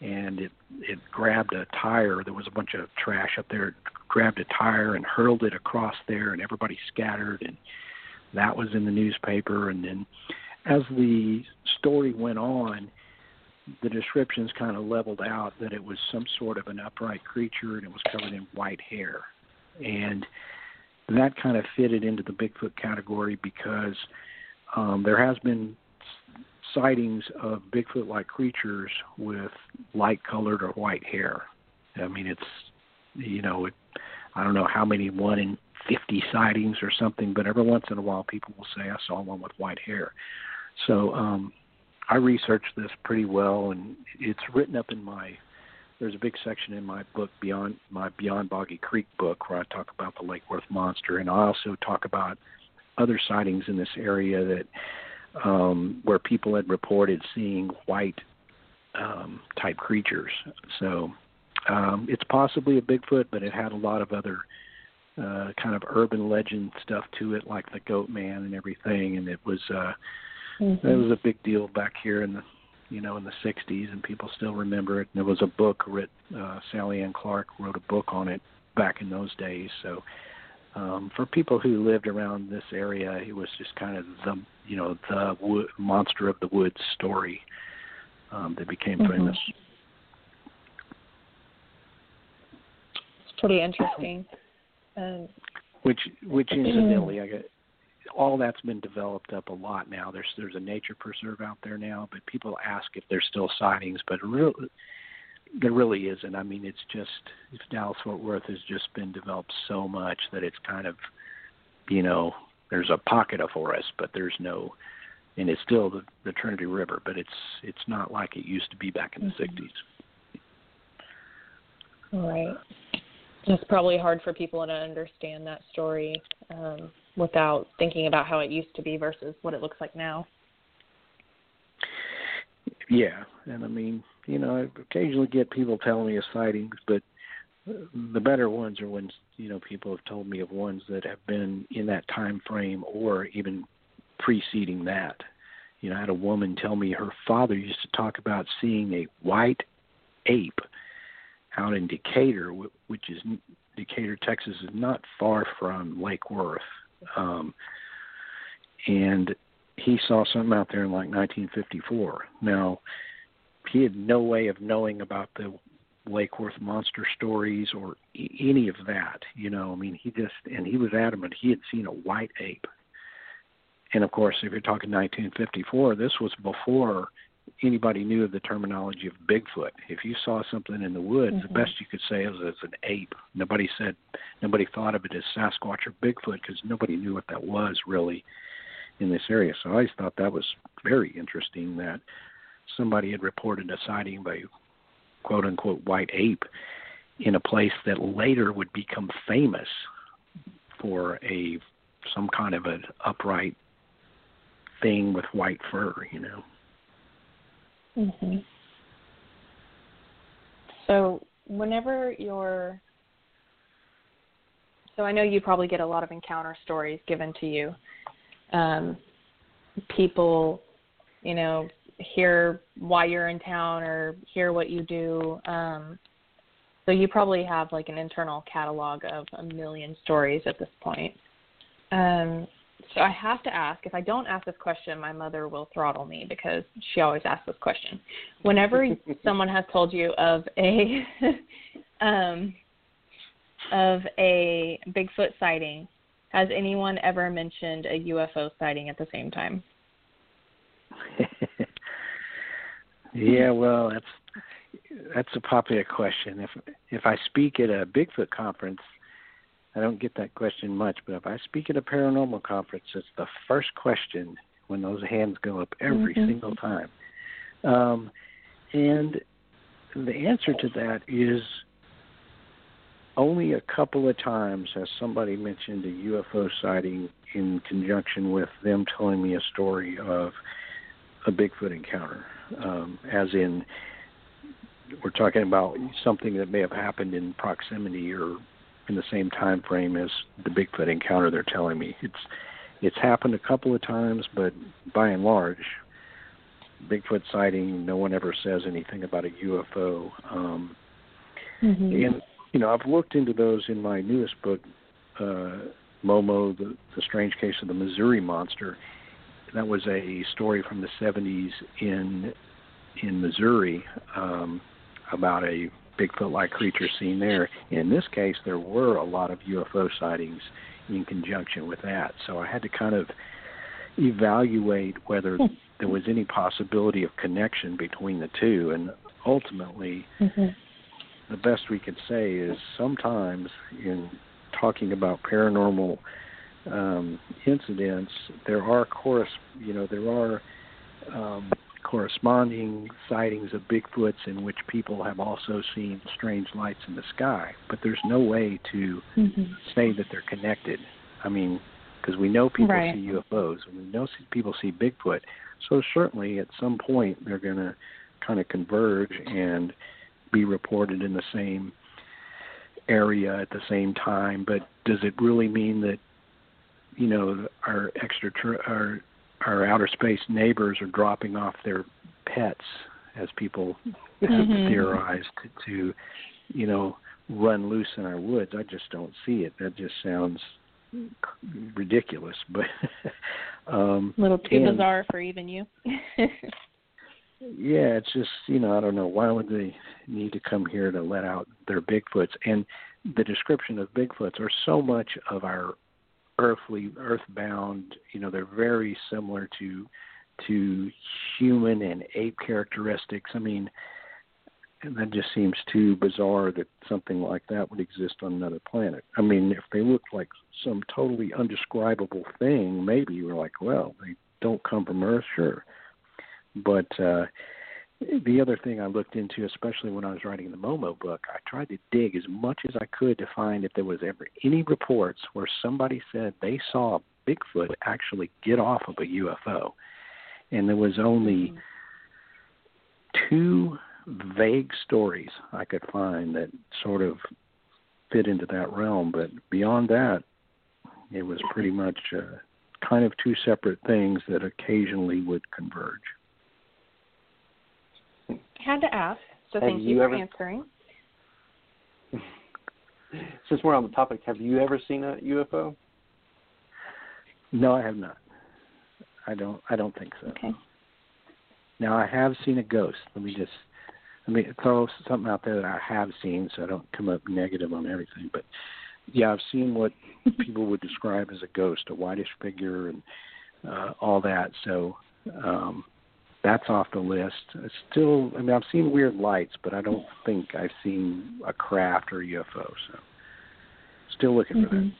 and it it grabbed a tire. There was a bunch of trash up there. It grabbed a tire and hurled it across there, and everybody scattered. And that was in the newspaper. And then, as the story went on, the descriptions kind of leveled out that it was some sort of an upright creature and it was covered in white hair and that kind of fitted into the Bigfoot category because um, there has been sightings of Bigfoot-like creatures with light-colored or white hair. I mean, it's you know, it, I don't know how many one in 50 sightings or something, but every once in a while people will say I saw one with white hair. So um, I researched this pretty well, and it's written up in my there's a big section in my book beyond my Beyond Boggy Creek book where I talk about the Lake Worth monster, and I also talk about other sightings in this area that um, where people had reported seeing white um, type creatures. So um, it's possibly a Bigfoot, but it had a lot of other uh, kind of urban legend stuff to it, like the Goat Man and everything, and it was uh, mm-hmm. it was a big deal back here in the you know, in the 60s, and people still remember it. And there was a book written, uh, Sallie Ann Clarke wrote a book on it back in those days. So um, for people who lived around this area, it was just kind of the you know the wo- monster of the woods story um, that became Mhm. famous. It's pretty interesting. Um, Which which incidentally, I get all that's been developed up a lot now. There's there's a nature preserve out there now, but people ask if there's still sightings, but really there really isn't. I mean, it's just Dallas Fort Worth has just been developed so much that it's kind of, you know, there's a pocket of forest, but there's no, and it's still the, the Trinity River, but it's it's not like it used to be back in the Mhm. '60s. Right. It's probably hard for people to understand that story um, without thinking about how it used to be versus what it looks like now. Yeah, and I mean, you know, I occasionally get people telling me of sightings, but the better ones are when you know people have told me of ones that have been in that time frame or even preceding that. You know, I had a woman tell me her father used to talk about seeing a white ape out in Decatur, which is Decatur, Texas, is not far from Lake Worth, um, and he saw something out there in like 1954. Now, he had no way of knowing about the Lake Worth monster stories or any of that. You know, I mean, he just and he was adamant he had seen a white ape. And of course, if you're talking 1954, this was before anybody knew of the terminology of Bigfoot. If you saw something in the woods, the Mhm. best you could say is it's an ape. Nobody said, nobody thought of it as Sasquatch or Bigfoot because nobody knew what that was really in this area. So I always thought that was very interesting that somebody had reported a sighting by quote unquote white ape in a place that later would become famous for a some kind of an upright thing with white fur, you know. Hmm So, whenever you're, so I know you probably get a lot of encounter stories given to you. Um, people, you know, hear why you're in town or hear what you do. Um, so you probably have like an internal catalog of a million stories at this point. Um, so I have to ask. If I don't ask this question, my mother will throttle me because she always asks this question. Whenever [LAUGHS] someone has told you of a [LAUGHS] um, of a Bigfoot sighting, has anyone ever mentioned a UFO sighting at the same time? [LAUGHS] yeah, well, that's that's a popular question. If if I speak at a Bigfoot conference, I don't get that question much, but if I speak at a paranormal conference, it's the first question when those hands go up every Mhm. single time. Um, and the answer to that is only a couple of times has somebody mentioned a UFO sighting in conjunction with them telling me a story of a Bigfoot encounter, um, as in we're talking about something that may have happened in proximity or in the same time frame as the Bigfoot encounter they're telling me. It's it's happened a couple of times, but by and large, Bigfoot sighting, no one ever says anything about a UFO. Um, Mm-hmm. and you know, I've looked into those in my newest book, uh, Momo, the, the Strange Case of the Missouri Monster. That was a story from the 70s in in Missouri um, about a Bigfoot-like creature seen there. In this case, there were a lot of UFO sightings in conjunction with that. So I had to kind of evaluate whether Hmm. there was any possibility of connection between the two, and ultimately Mm-hmm. the best we could say is sometimes in talking about paranormal um, incidents, there are chorus, you know, there are um, corresponding sightings of Bigfoots in which people have also seen strange lights in the sky, but there's no way to Mm-hmm. say that they're connected. I mean, because we know people Right. see UFOs and we know people see Bigfoot, so certainly at some point they're going to kind of converge and be reported in the same area at the same time. But does it really mean that you know our extra our our outer space neighbors are dropping off their pets, as people [LAUGHS] have Mhm. theorized, to you know run loose in our woods? I just don't see it. That just sounds ridiculous, [LAUGHS] but um A little too and- bizarre for even you. yeah, it's just you know I don't know why would they need to come here to let out their Bigfoots and the description of Bigfoots are so much of our earthly earthbound you know they're very similar to to human and ape characteristics. I mean, and that just seems too bizarre that something like that would exist on another planet. I mean, if they looked like some totally undescribable thing, maybe we're like, well, they don't come from Earth, sure. But uh the other thing I looked into, especially when I was writing the Momo book, I tried to dig as much as I could to find if there was ever any reports where somebody said they saw Bigfoot actually get off of a UFO. And there was only two vague stories I could find that sort of fit into that realm, but beyond that, it was pretty much uh, kind of two separate things that occasionally would converge. Had to ask, so Have thank you you for ever- answering. [LAUGHS] Since we're on the topic, have you ever seen a UFO? No, I have not. I don't. I don't think so. Okay. Now I have seen a ghost. Let me just let me throw something out there that I have seen, so I don't come up negative on everything. But yeah, I've seen what [LAUGHS] people would describe as a ghost, a whitish figure, and uh, all that. So um, that's off the list. It's still, I mean, I've seen weird lights, but I don't think I've seen a craft or a UFO. So still looking for that.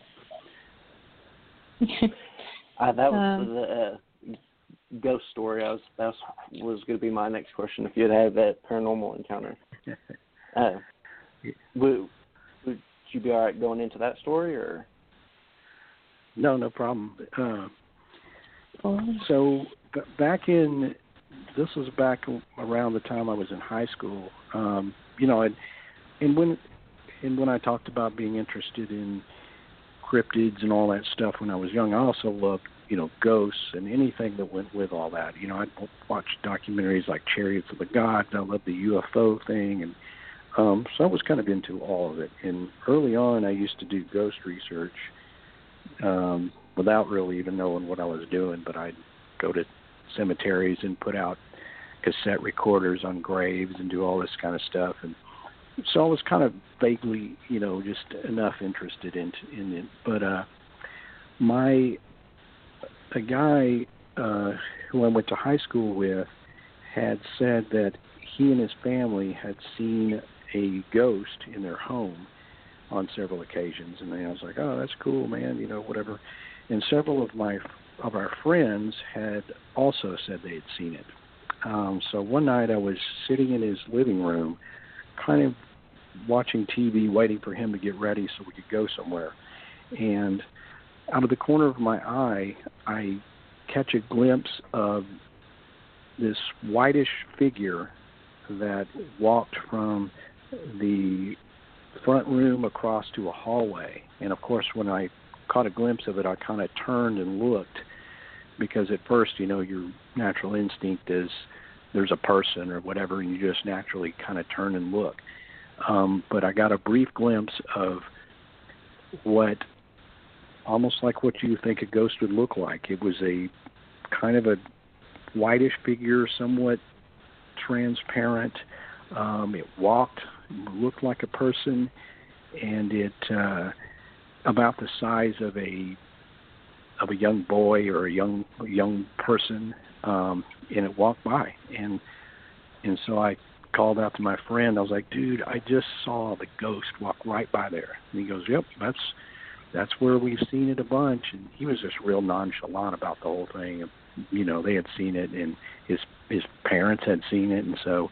Mhm. [LAUGHS] Uh, that was Um, the uh, ghost story. I was that was, was going to be my next question. If you'd had that paranormal encounter, [LAUGHS] uh, would would you be all right going into that story or? no, no problem. Uh, Oh. So b- back in this was back around the time I was in high school. Um, you know, and and when and when I talked about being interested in cryptids and all that stuff when I was young, I also loved you know ghosts and anything that went with all that. You know, I'd watch documentaries like Chariots of the Gods. I loved the UFO thing, and um, so I was kind of into all of it. And early on, I used to do ghost research um, without really even knowing what I was doing. But I'd go to cemeteries and put out cassette recorders on graves and do all this kind of stuff. And so I was kind of vaguely, you know, just enough interested in in it. But uh, my a guy uh, who I went to high school with had said that he and his family had seen a ghost in their home on several occasions, and I was like, "Oh, that's cool, man," you know, whatever. And several of my of our friends had also said they had seen it. Um, so one night I was sitting in his living room, kind of watching TV, waiting for him to get ready so we could go somewhere. And out of the corner of my eye, I catch a glimpse of this whitish figure that walked from the front room across to a hallway. And of course, when I caught a glimpse of it, I kind of turned and looked because at first, you know, your natural instinct is there's a person or whatever, and you just naturally kind of turn and look. Um, but I got a brief glimpse of what almost like what you think a ghost would look like. It was a kind of a whitish figure, somewhat transparent. Um, it walked, looked like a person, and it uh, about the size of a of a young boy or a young young person, um, and it walked by, and and so I called out to my friend. I was like, "Dude, I just saw the ghost walk right by there." And he goes, "Yep, that's that's where we've seen it a bunch." And he was just real nonchalant about the whole thing. You know, they had seen it, and his his parents had seen it, and so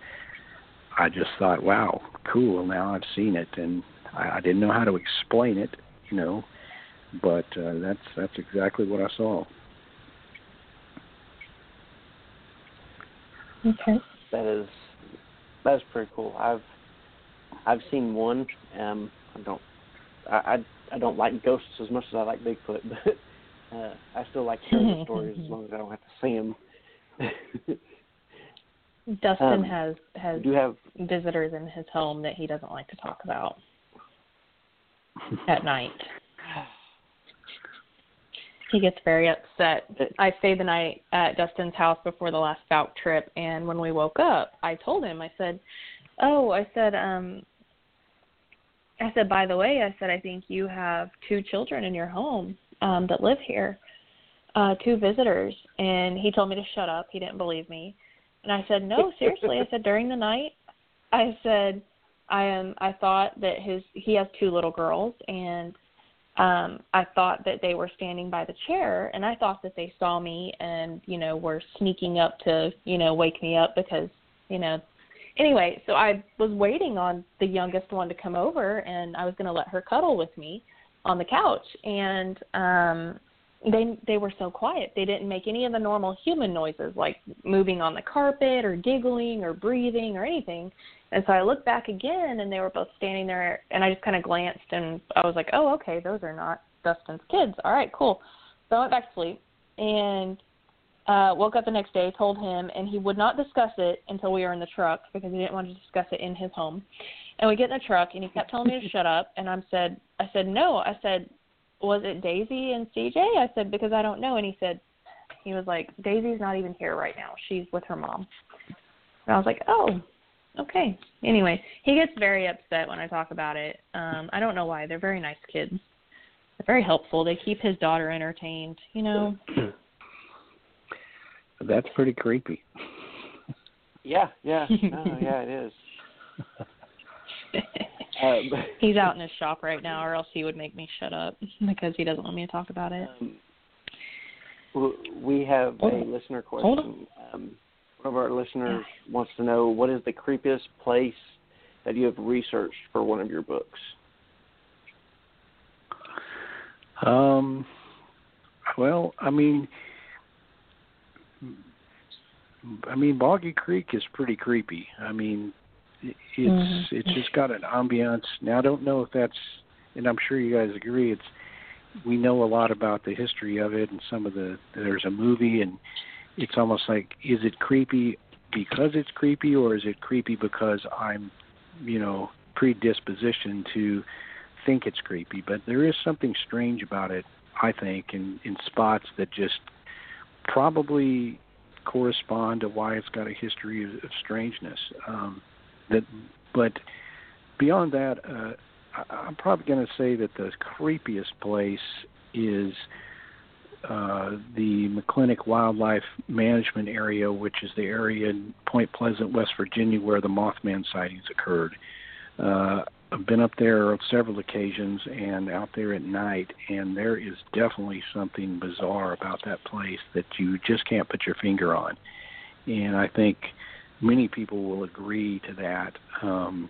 I just thought, "Wow, cool! Now I've seen it," and I, I didn't know how to explain it, you know, but uh, that's that's exactly what I saw. Okay. That is that is pretty cool. I've I've seen one. Um, I don't I, I I don't like ghosts as much as I like Bigfoot, [LAUGHS] but uh, I still like hearing [LAUGHS] the stories as long as I don't have to see them. [LAUGHS] Dustin Um, has has do have visitors in his home that he doesn't like to talk about at night. He gets very upset. I stayed the night at Dustin's house before the last Fouke trip, and when we woke up, I told him, I said, "Oh, I said, um, I said, by the way, I said, I think you have two children in your home um, that live here, uh, two visitors." And he told me to shut up. He didn't believe me, and I said, "No, seriously." I said, during the night, I said, I am. I thought that his he has two little girls, and um I thought that they were standing by the chair and I thought that they saw me and you know were sneaking up to you know wake me up because you know anyway so I was waiting on the youngest one to come over and I was going to let her cuddle with me on the couch and um they they were so quiet they didn't make any of the normal human noises like moving on the carpet or giggling or breathing or anything and so I looked back again, and they were both standing there, and I just kind of glanced, and I was like, oh, okay, those are not Dustin's kids. All right, cool. So I went back to sleep, and uh, woke up the next day, told him, and he would not discuss it until we were in the truck because he didn't want to discuss it in his home. And we get in the truck, and he kept telling me to shut up, and I said, I said no. I said, was it Daisy and CJ? I said because I don't know, and he said, he was like, Daisy's not even here right now. She's with her mom. And I was like, oh, okay. Anyway, he gets very upset when I talk about it. Um, I don't know why. They're very nice kids. They're very helpful. They keep his daughter entertained, you know. [CLEARS THROAT] That's pretty creepy. Yeah, yeah. Oh, yeah, it is. [LAUGHS] um, [LAUGHS] He's out in his shop right now, or else he would make me shut up [LAUGHS] because he doesn't want me to talk about it. Um, we have a listener question. Um, one of our listeners wants to know what is the creepiest place that you have researched for one of your books. Um, well, I mean, I mean, Boggy Creek is pretty creepy. I mean, it's mm-hmm. it's just got an ambiance. Now, I don't know if that's, and I'm sure you guys agree. It's we know a lot about the history of it and some of the. There's a movie and it's almost like is it creepy because it's creepy or is it creepy because I'm, you know, predispositioned to think it's creepy, but there is something strange about it, I think, in in spots that just probably correspond to why it's got a history of, of strangeness. Um, that, but beyond that, uh, I, I'm probably going to say that the creepiest place is uh, the McClintic Wildlife Management Area, which is the area in Point Pleasant, West Virginia, where the Mothman sightings occurred. Uh, I've been up there on several occasions and out there at night, and there is definitely something bizarre about that place that you just can't put your finger on. And I think many people will agree to that. Um,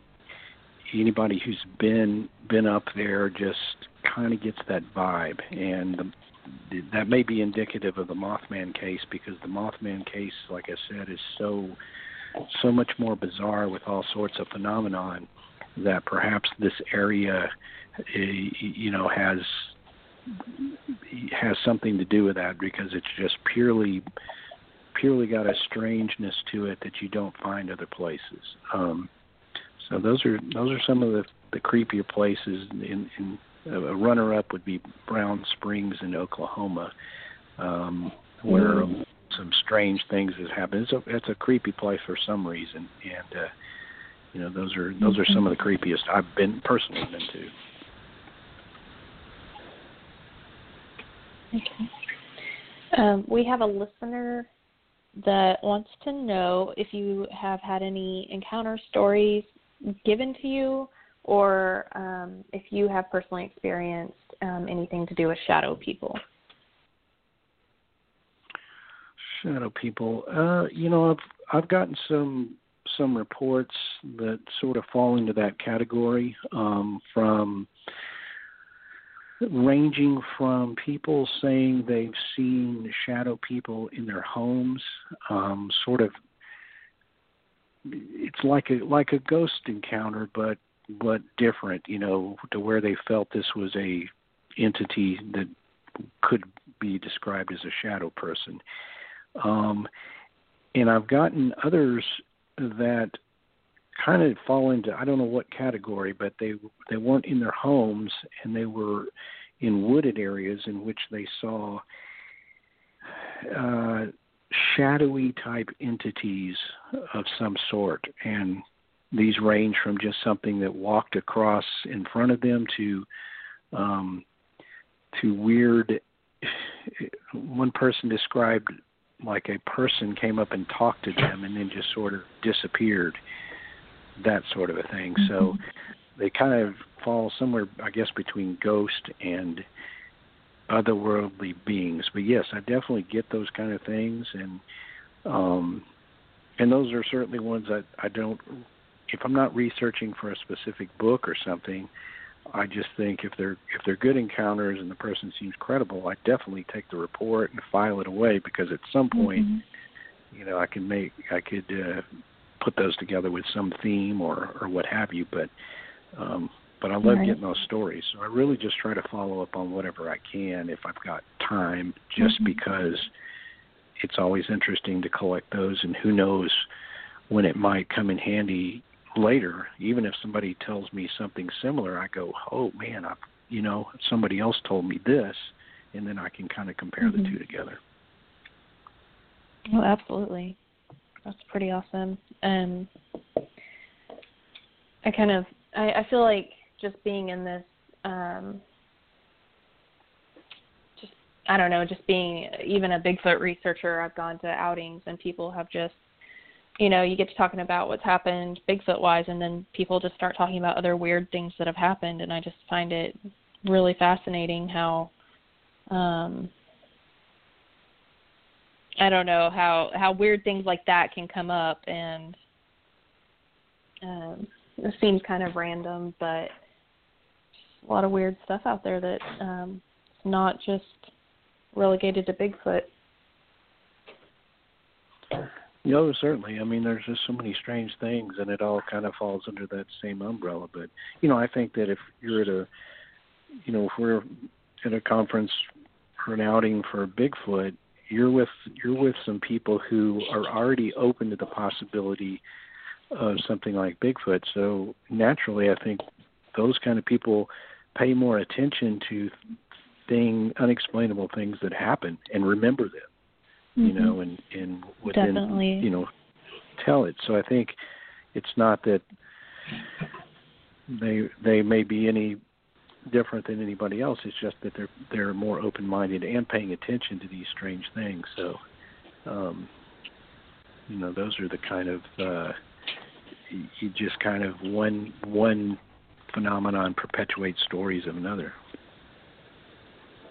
anybody who's been been up there just kind of gets that vibe, and the that may be indicative of the Mothman case because the Mothman case, like I said, is so so much more bizarre with all sorts of phenomenon that perhaps this area, eh, you know, has has something to do with that because it's just purely purely got a strangeness to it that you don't find other places. Um, so those are those are some of the the creepier places in, in a runner-up would be Brown Springs in Oklahoma, um, where mm. some strange things have happened. It's a it's a creepy place for some reason, and uh, you know those are those are some of the creepiest I've been personally been to. Okay. Um, we have a listener that wants to know if you have had any encounter stories given to you or um, if you have personally experienced um, anything to do with shadow people. Shadow people, uh, you know, I've I've gotten some some reports that sort of fall into that category um, from ranging from people saying they've seen shadow people in their homes, um, sort of it's like a like a ghost encounter, but but different, you know, to where they felt this was a entity that could be described as a shadow person. Um, and I've gotten others that kind of fall into I don't know what category, but they they weren't in their homes and they were in wooded areas in which they saw uh, shadowy type entities of some sort, and these range from just something that walked across in front of them to um, to weird. One person described like a person came up and talked to them and then just sort of disappeared. That sort of a thing. Mm-hmm. So they kind of fall somewhere, I guess, between ghost and otherworldly beings. But yes, I definitely get those kind of things, and um, and those are certainly ones that I don't. If I'm not researching for a specific book or something, I just think if they're if they're good encounters and the person seems credible, I definitely take the report and file it away because at some point, mm-hmm. you know, I can make I could uh, put those together with some theme or or what have you. But um, but I love right. getting those stories, so I really just try to follow up on whatever I can if I've got time, just mm-hmm. because it's always interesting to collect those, and who knows when it might come in handy later, even if somebody tells me something similar, I go, "Oh man, I, you know, somebody else told me this," and then I can kind of compare mm-hmm. the two together. Oh, absolutely. That's pretty awesome. Um, I kind of, I, I feel like just being in this, um, just I don't know, just being even a Bigfoot researcher. I've gone to outings and people have just you know, you get to talking about what's happened Bigfoot wise, and then people just start talking about other weird things that have happened, and I just find it really fascinating how, um, I don't know how how weird things like that can come up, and um, it seems kind of random, but a lot of weird stuff out there that um, it's not just relegated to Bigfoot. No, certainly. I mean, there's just so many strange things, and it all kind of falls under that same umbrella. But you know, I think that if you're at a, you know, if we're at a conference or an outing for Bigfoot, you're with you're with some people who are already open to the possibility of something like Bigfoot. So naturally, I think those kind of people pay more attention to thing unexplainable things that happen and remember them mm-hmm. you know, and and would Definitely. you know tell it. So I think it's not that they they may be any different than anybody else. It's just that they're they're more open minded and paying attention to these strange things. So um you know, those are the kind of uh you just kind of one one phenomenon perpetuates stories of another.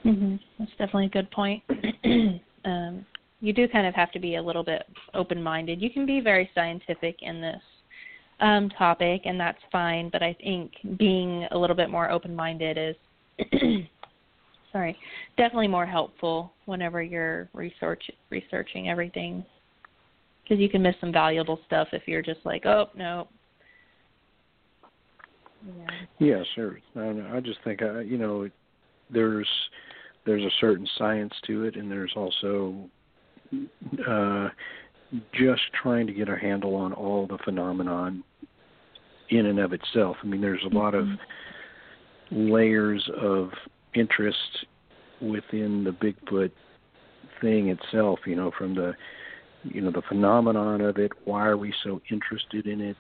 Mhm. That's definitely a good point. [CLEARS THROAT] um you do kind of have to be a little bit open minded. You can be very scientific in this um, topic, and that's fine. But I think being a little bit more open minded is, [CLEARS THROAT] sorry, definitely more helpful whenever you're research researching everything, because you can miss some valuable stuff if you're just like, oh no. Yeah. yeah, sure. I, I just think I, you know, there's there's a certain science to it, and there's also uh, just trying to get a handle on all the phenomenon in and of itself. I mean, there's a lot of layers of interest within the Bigfoot thing itself. You know, from the you know the phenomenon of it. Why are we so interested in it?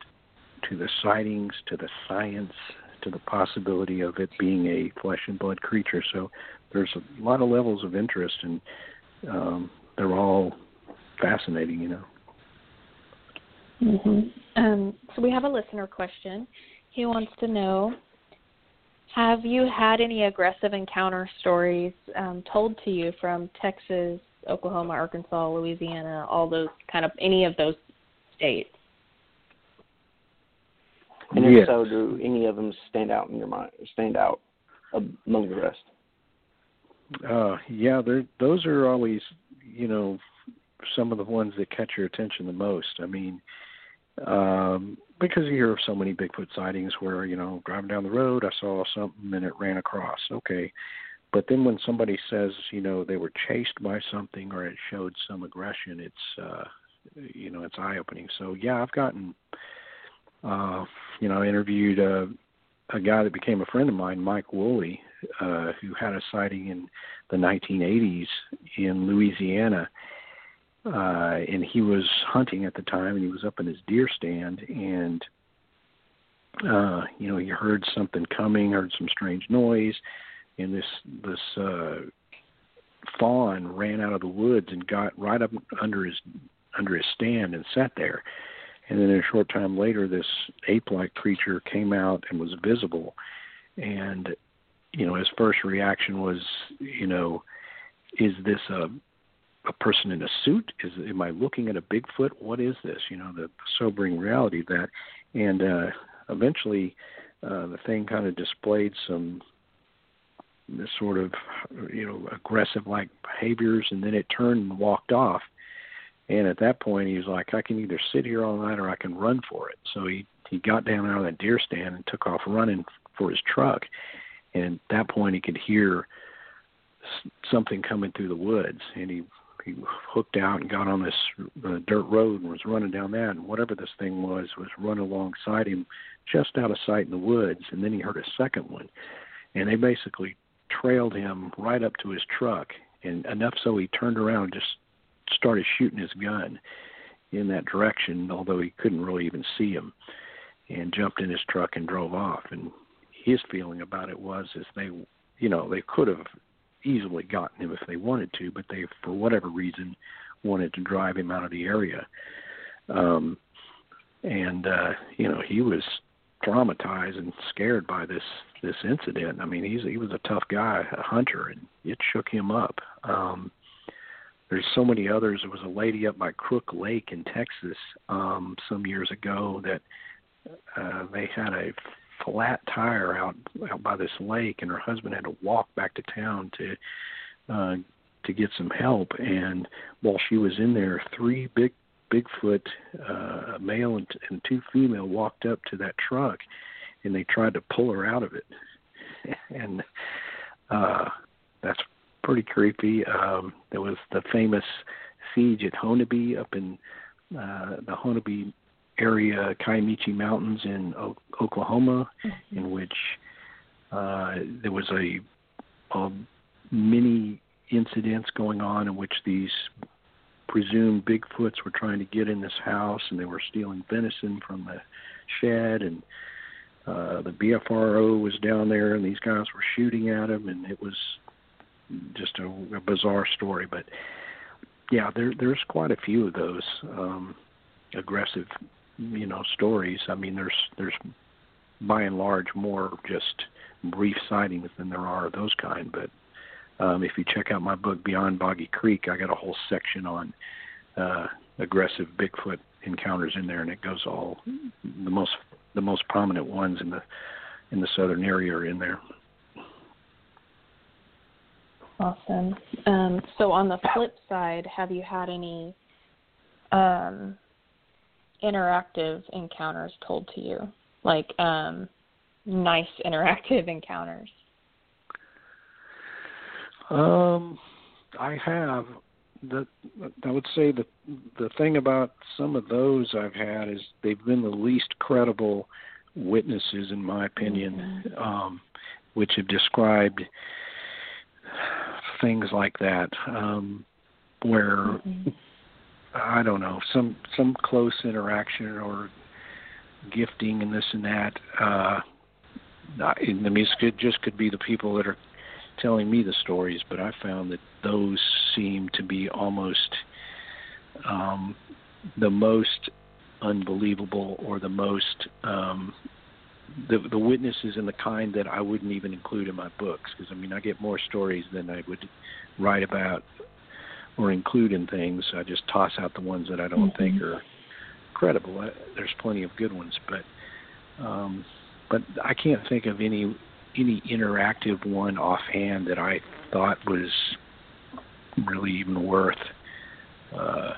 To the sightings, to the science, to the possibility of it being a flesh and blood creature. So there's a lot of levels of interest, and um, they're all fascinating, you know. Mhm. Um, so we have a listener question. He wants to know: Have you had any aggressive encounter stories um, told to you from Texas, Oklahoma, Arkansas, Louisiana, all those kind of any of those states? And if yes. so, do any of them stand out in your mind? Stand out among the rest? Uh, yeah, those are always you know some of the ones that catch your attention the most. I mean, um, because you hear of so many Bigfoot sightings where you know driving down the road I saw something and it ran across. Okay, but then when somebody says you know they were chased by something or it showed some aggression, it's uh, you know it's eye opening. So yeah, I've gotten uh, you know I interviewed a, a guy that became a friend of mine, Mike Woolley, uh, who had a sighting in the 1980s in Louisiana. Uh, and he was hunting at the time, and he was up in his deer stand, and uh, you know he heard something coming, heard some strange noise, and this this uh, fawn ran out of the woods and got right up under his under his stand and sat there. And then a short time later, this ape-like creature came out and was visible. And you know, his first reaction was, you know, is this a a person in a suit? Is am I looking at a Bigfoot? What is this? You know, the, sobering reality of that. And uh, eventually, uh, the thing kind of displayed some this sort of you know aggressive like behaviors, and then it turned and walked off. And at that point, he was like, I can either sit here all night or I can run for it. So he he got down out of that deer stand and took off running for his truck. And at that point, he could hear something coming through the woods, and he he hooked out and got on this uh, dirt road and was running down that and whatever this thing was was running alongside him just out of sight in the woods and then he heard a second one. And they basically trailed him right up to his truck and enough so he turned around and just started shooting his gun in that direction although he couldn't really even see him and jumped in his truck and drove off. And his feeling about it was is they you know they could have easily gotten him if they wanted to, but they, for whatever reason, wanted to drive him out of the area. Um, and uh, you know, he was traumatized and scared by this this incident. I mean, he's he was a tough guy, a hunter, and it shook him up. Um, there's so many others. There was a lady up by Crook Lake in Texas um, some years ago that uh, they had a flat tire out out by this lake, and her husband had to walk back to town to uh, to get some help. And while she was in there, three big Bigfoot, uh, a male and, and two female, walked up to that truck, and they tried to pull her out of it. [LAUGHS] and uh, that's pretty creepy. Um, there was the famous siege at Honobia up in uh, the Honobia area, Kiamichi Mountains in o- Oklahoma, mm-hmm. in which uh, there was a, a many incidents going on in which these presumed Bigfoots were trying to get in this house and they were stealing venison from the shed and uh, the BFRO was down there and these guys were shooting at them and it was just a, a bizarre story. But yeah, there there's quite a few of those um, aggressive you know stories. I mean, there's there's by and large more just brief sightings than there are of those kind. But um, if you check out my book Beyond Boggy Creek, I got a whole section on uh, aggressive Bigfoot encounters in there, and it goes all the most the most prominent ones in the in the southern area are in there. Awesome. Um, so on the flip side, have you had any um, interactive encounters told to you, like um, nice [LAUGHS] interactive encounters? Um, I have. The I would say the the thing about some of those I've had is they've been the least credible witnesses, in my opinion, mm-hmm. um, which have described things like that, um, where. Mm-hmm I don't know some some close interaction or gifting and this and that. Uh, not in the music, it just could be the people that are telling me the stories, but I found that those seem to be almost um, the most unbelievable or the most um, the the witnesses and the kind that I wouldn't even include in my books because I mean I get more stories than I would write about or include in things. I just toss out the ones that I don't mm-hmm. think are credible. I, there's plenty of good ones, but um, but I can't think of any any interactive one offhand that I thought was really even worth uh,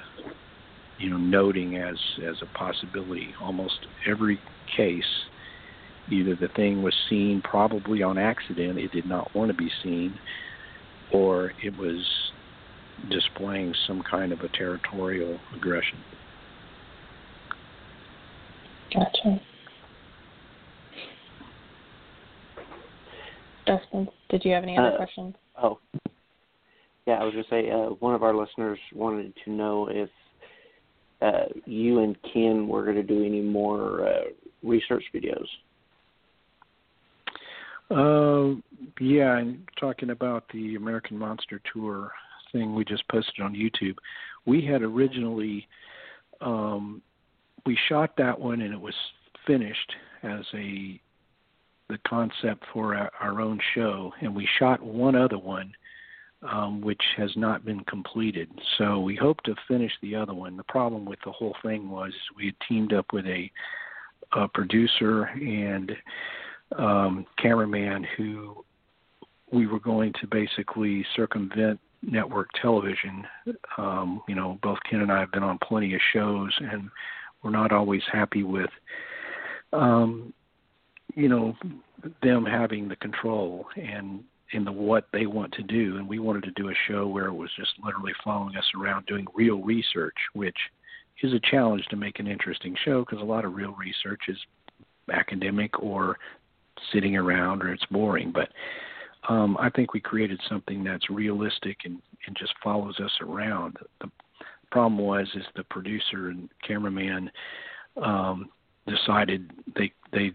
you know noting as as a possibility. Almost every case, either the thing was seen probably on accident, it did not want to be seen, or it was displaying some kind of a territorial aggression. Gotcha. Dustin, Did you have any other Uh, questions? Oh, yeah. I was gonna say uh, one of our listeners wanted to know if uh, you and Ken were going to do any more uh, research videos. Uh, yeah, and talking about the American Monster Tour thing we just posted on YouTube, we had originally um, we shot that one and it was finished as a the concept for our, our own show, and we shot one other one um, which has not been completed. So we hope to finish the other one. The problem with the whole thing was we had teamed up with a, a producer and um, cameraman who we were going to basically circumvent network television. Um, you know, both Ken and I have been on plenty of shows, and we're not always happy with, um, you know, them having the control and in the what they want to do. And we wanted to do a show where it was just literally following us around doing real research, which is a challenge to make an interesting show because a lot of real research is academic or sitting around or it's boring. But um, I think we created something that's realistic and, and just follows us around. The problem was is the producer and cameraman um, decided they they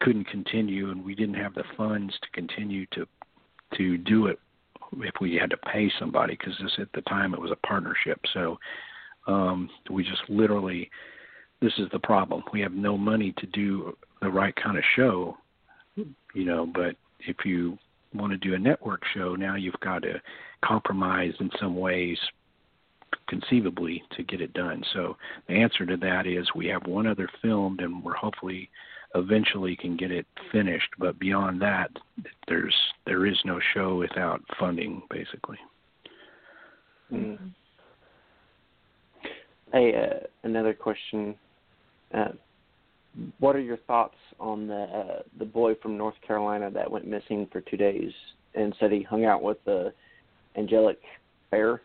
couldn't continue and we didn't have the funds to continue to to do it if we had to pay somebody because this at the time it was a partnership so um we just literally this is the problem we have no money to do the right kind of show you know but if you want to do a network show now you've got to compromise in some ways conceivably to get it done so the answer to that is we have one other filmed and we're hopefully eventually can get it finished but beyond that there's there is no show without funding basically Mm. Hey, uh, another question. Uh, what are your thoughts on the uh, the boy from North Carolina that went missing for two days and said he hung out with the angelic bear?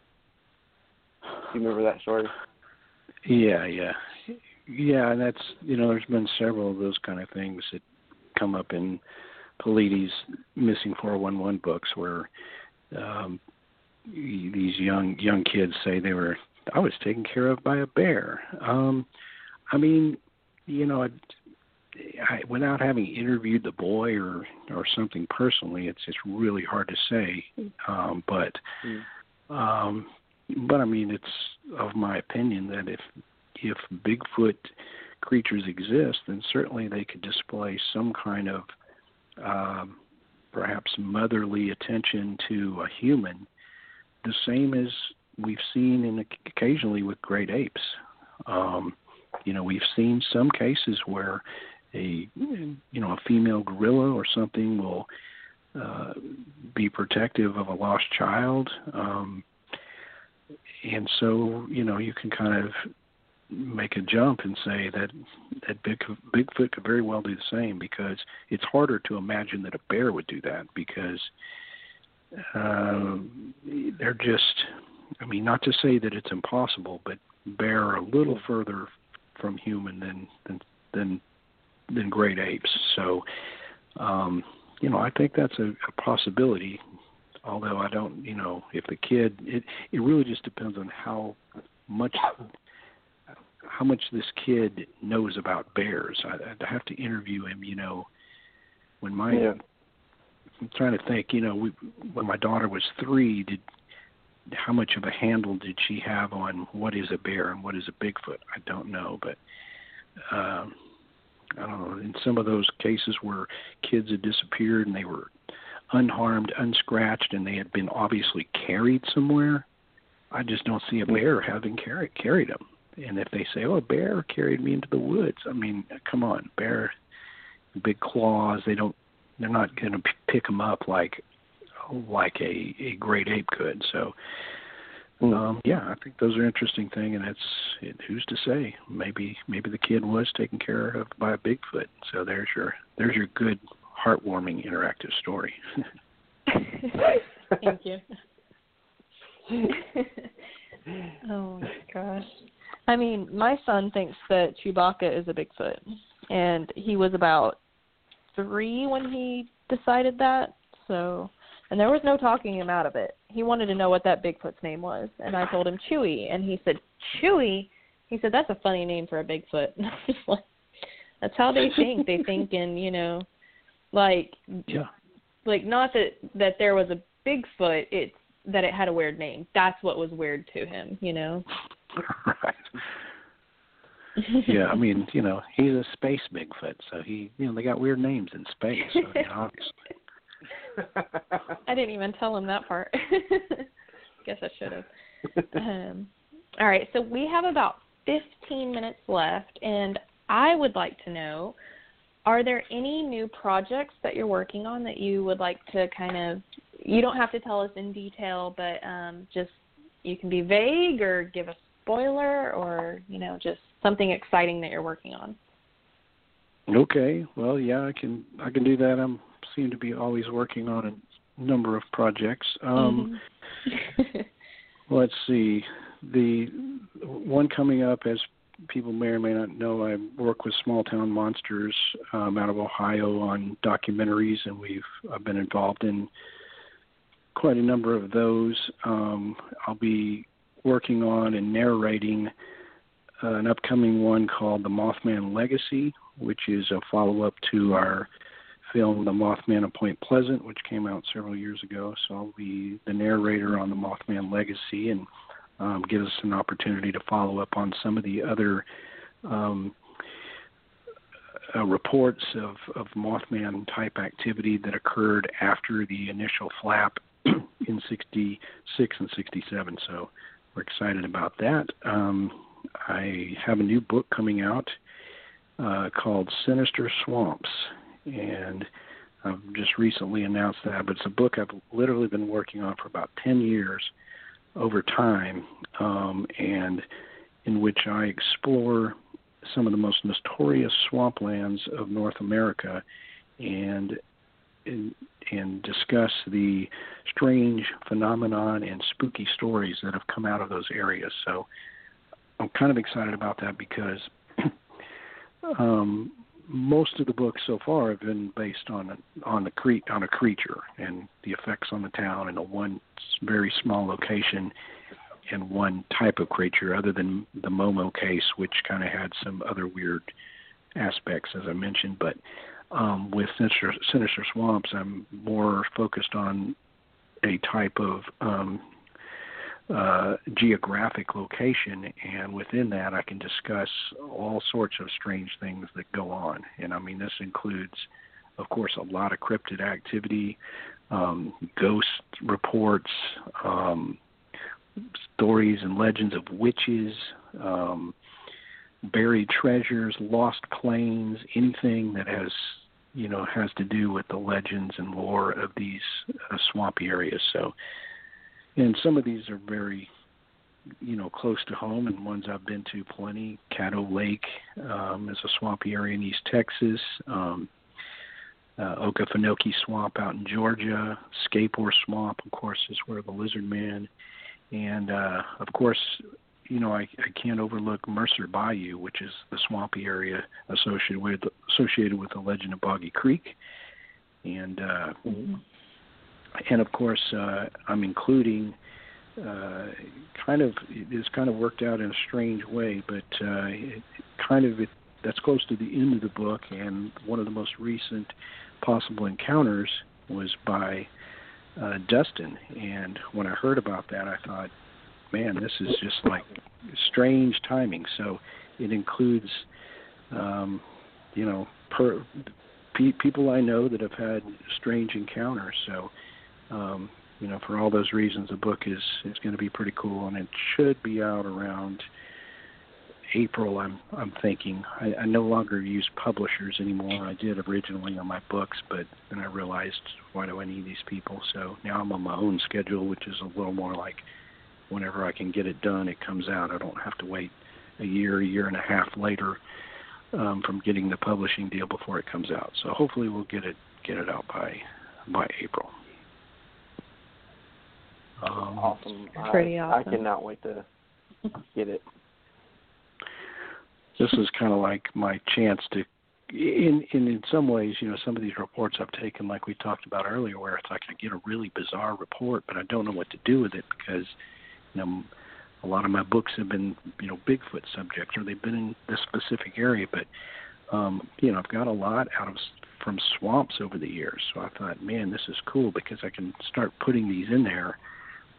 Do you remember that story? yeah yeah yeah and that's you know there's been several of those kind of things that come up in Paulides missing 411 books where um these young young kids say they were I was taken care of by a bear. Um I mean, you know, I, I without having interviewed the boy or or something personally, it's it's really hard to say. Um but Mm. um but I mean it's of my opinion that if if Bigfoot creatures exist, then certainly they could display some kind of um, perhaps motherly attention to a human, the same as we've seen in occasionally with great apes. Um, you know, we've seen some cases where a you know a female gorilla or something will uh, be protective of a lost child. Um, and so, you know, you can kind of make a jump and say that that Big, Bigfoot could very well do the same because it's harder to imagine that a bear would do that because uh, they're just. I mean, not to say that it's impossible, but bear a little further from human than than than, than great apes. So, um, you know, I think that's a, a possibility. Although I don't, you know, if the kid, it it really just depends on how much how much this kid knows about bears. I, I have to interview him. You know, when my Yeah. I'm trying to think. You know, we, when my daughter was three, did how much of a handle did she have on what is a bear and what is a Bigfoot? I don't know, but um, I don't know. In some of those cases where kids had disappeared and they were unharmed, unscratched, and they had been obviously carried somewhere, I just don't see a bear having carried carried them. And if they say, "Oh, a bear carried me into the woods," I mean, come on, bear, big claws. They don't. They're not going to pick them up like like a a great ape could. So, um, yeah, I think those are interesting thing, and it's it, who's to say? Maybe maybe the kid was taken care of by a Bigfoot. So there's your there's your good, heartwarming, interactive story. [LAUGHS] Thank you. [LAUGHS] oh my gosh. I mean, my son thinks that Chewbacca is a Bigfoot, and he was about three when he decided that. So And there was no talking him out of it. He wanted to know what that Bigfoot's name was, and I told him Chewy, and he said Chewy. He said that's a funny name for a Bigfoot. [LAUGHS] And I was like, that's how they think. they think in you know, like Yeah. like not that that there was a Bigfoot. It's that it had a weird name. That's what was weird to him. You know. [LAUGHS] right. Yeah, I mean, you know, he's a space Bigfoot, so he, you know, they got weird names in space. So, I mean, [LAUGHS] obviously. I didn't even tell him that part. [LAUGHS] Guess I should have. Um, all right, so we have about 15 minutes left, and I would like to know are there any new projects that you're working on that you would like to kind of, you don't have to tell us in detail, but um, just you can be vague or give a spoiler or, you know, just something exciting that you're working on? Okay. Well, yeah, I can I can do that. I'm seem to be always working on a number of projects. Um Mhm. [LAUGHS] let's see. The one coming up as people may or may not know, I work with Small Town Monsters um, out of Ohio on documentaries, and we've I've been involved in quite a number of those. Um, I'll be working on and narrating uh, an upcoming one called The Mothman Legacy, which is a follow up to our film The Mothman of Point Pleasant, which came out several years ago. So I'll be the narrator on The Mothman Legacy and um, give us an opportunity to follow up on some of the other um, uh, reports of, of Mothman type activity that occurred after the initial flap [CLEARS THROAT] in 66 and 67. So we're excited about that. Um, I have a new book coming out uh, called Sinister Swamps, and I've just recently announced that. But it's a book I've literally been working on for about 10 years over time, um, and in which I explore some of the most notorious swamplands of North America and and, and discuss the strange phenomenon and spooky stories that have come out of those areas. So I'm kind of excited about that because [CLEARS THROAT] um, most of the books so far have been based on a, on the cre- on a creature and the effects on the town in a one very small location and one type of creature, other than the Momo case, which kind of had some other weird aspects, as I mentioned. But um, with Sinister, Sinister Swamps, I'm more focused on a type of um, uh, geographic location, and within that, I can discuss all sorts of strange things that go on. And I mean, this includes, of course, a lot of cryptid activity, um, ghost reports, um, stories and legends of witches, um, buried treasures, lost planes, anything that has you know has to do with the legends and lore of these uh, swampy areas. So, and some of these are very you know close to home, and ones I've been to plenty. Caddo Lake um, is a swampy area in East Texas. Um, uh, Okefenokee Swamp out in Georgia, Scape-Ore Swamp, of course, is where the Lizard Man, and uh, of course, you know, I, I can't overlook Mercer Bayou, which is the swampy area associated with associated with the legend of Boggy Creek, and uh, Mm-hmm. And of course, uh, I'm including uh, kind of it's kind of worked out in a strange way, but uh, kind of it, that's close to the end of the book, and one of the most recent possible encounters was by uh, Dustin, and when I heard about that, I thought, man, this is just like strange timing. So it includes, um, you know, per, pe- people I know that have had strange encounters. So, um, you know, for all those reasons, the book is is going to be pretty cool, and it should be out around April. I'm I'm thinking. I, I no longer use publishers anymore. I did originally on my books, but then I realized why do I need these people? So now I'm on my own schedule, which is a little more like whenever I can get it done, it comes out. I don't have to wait a year, a year and a half later um, from getting the publishing deal before it comes out. So hopefully we'll get it get it out by by April. Um, awesome. Pretty I, awesome. I cannot wait to get it. this is kind of like my chance to in in in some ways, you know, some of these reports I've taken, like we talked about earlier, where it's like I get a really bizarre report, but I don't know what to do with it because, you know, a lot of my books have been, you know, Bigfoot subjects or they've been in this specific area, but um, you know, I've got a lot out of from swamps over the years. So I thought, man, this is cool because I can start putting these in there.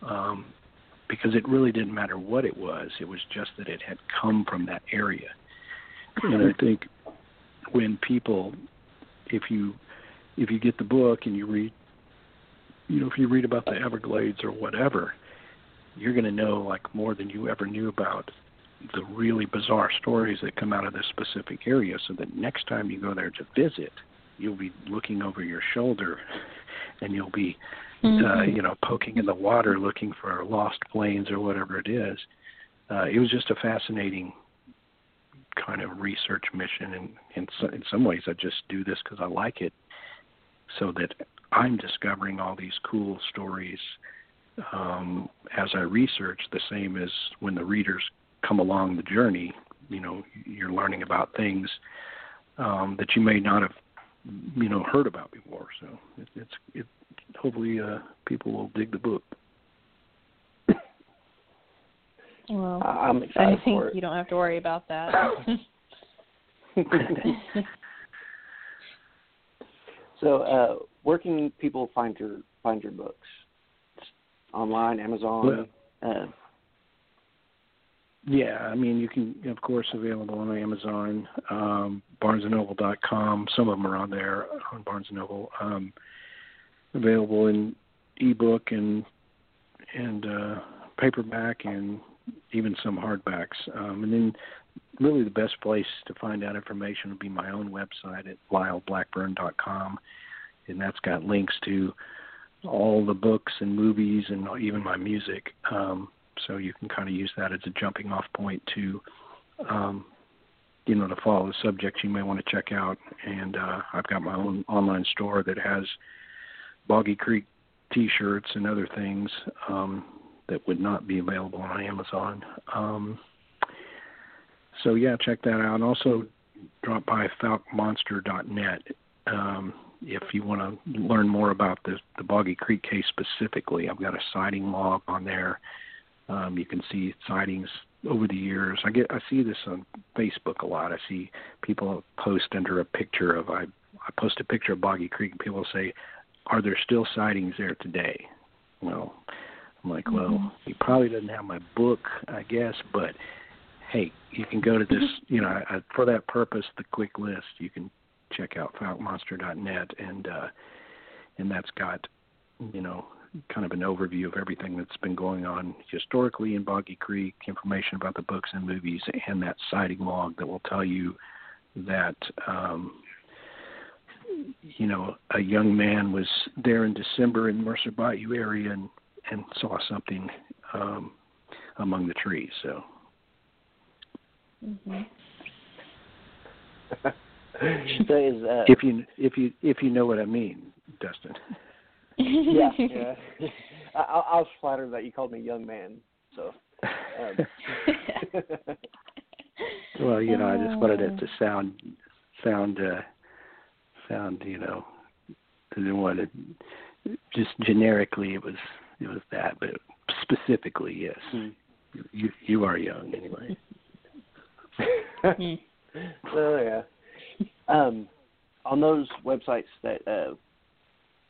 Um, because it really didn't matter what it was. It was just that it had come from that area. And I think when people if you if you get the book and you read you know if you read about the Everglades or whatever you're going to know like more than you ever knew about the really bizarre stories that come out of this specific area so that next time you go there to visit you'll be looking over your shoulder and you'll be mm-hmm. uh you know poking in the water looking for lost planes or whatever it is. Uh it was just a fascinating kind of research mission. And in so, in some ways I just do this cuz I like it so that I'm discovering all these cool stories. Um as I research the same as when the readers come along the journey you know you're learning about things um that you may not have you know heard about before so it, it's it hopefully uh people will dig the book Well, I'm excited I think for it. you don't have to worry about that. [LAUGHS] so, uh, where can people find your find your books? Online, Amazon. uh, yeah, I mean you can of course available on Amazon, um, BarnesandNoble.com. Some of them are on there on Barnes and Noble. Um, available in ebook and and uh, paperback and even some hardbacks. Um, and then really the best place to find out information would be my own website at lyleblackburn.com. And that's got links to all the books and movies and even my music. Um, so you can kind of use that as a jumping off point to, um, you know, to follow the subjects you may want to check out. And uh, I've got my own online store that has Boggy Creek T-shirts and other things. Um, that would not be available on Amazon. Um, so yeah, check that out. Also drop by foukemonster.net um, if you want to learn more about the, the Boggy Creek case specifically. I've got a sighting log on there. Um, you can see sightings over the years. I get I see this on Facebook a lot. I see people post under a picture of I I post a picture of Boggy Creek and people say, "Are there still sightings there today?" Well, I'm like, well, mm-hmm. he probably doesn't have my book, I guess, but hey, you can go to this, you know, I, for that purpose, the quick list. You can check out foukemonster.net, and uh, and that's got, you know, kind of an overview of everything that's been going on historically in Boggy Creek, information about the books and movies, and that sighting log that will tell you that. Um, you know, a young man was there in December in Mercer Bayou area and and saw something um, among the trees. So. Mm-hmm. [LAUGHS] so is, uh, if you if you if you know what I mean, Dustin. Yeah, [LAUGHS] yeah. [LAUGHS] I, I was flattered that you called me young man. So. Um. [LAUGHS] well, you know, I just wanted it to sound sound uh, sound you know, I didn't want to just generically it was it was that, but specifically, yes, mm. you you are young anyway. oh yeah. Um, on those websites that uh,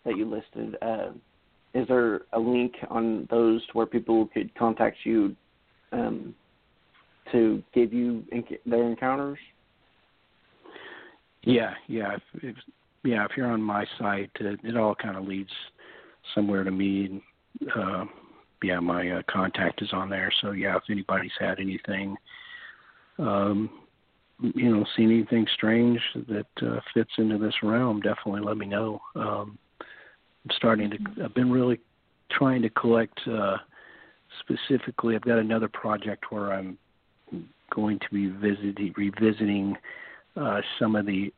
that you listed, uh, is there a link on those to where people could contact you um, to give you their encounters? Yeah, yeah, if, if, yeah. If you're on my site, it, it all kind of leads somewhere to me uh, yeah, my uh, contact is on there. So yeah, if anybody's had anything, um, you know, seen anything strange that uh, fits into this realm, definitely let me know. Um, I'm starting to. I've been really trying to collect. Uh, specifically, I've got another project where I'm going to be visiting, revisiting uh, some of the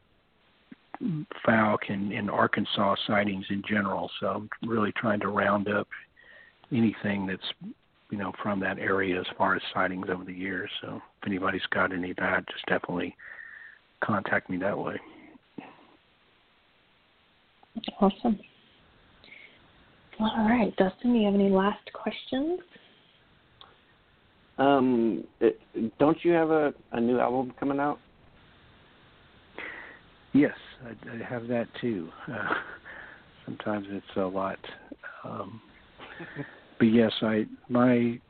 Fouke and, and Arkansas sightings in general. So I'm really trying to round up anything that's you know from that area as far as sightings over the years. So if anybody's got any of that, just definitely contact me that way. Awesome. All right, Dustin, do you have any last questions? Um, it, don't you have a, a new album coming out? Yes, I, I have that too. Uh, [LAUGHS] sometimes it's a lot, um, [LAUGHS] but yes, I my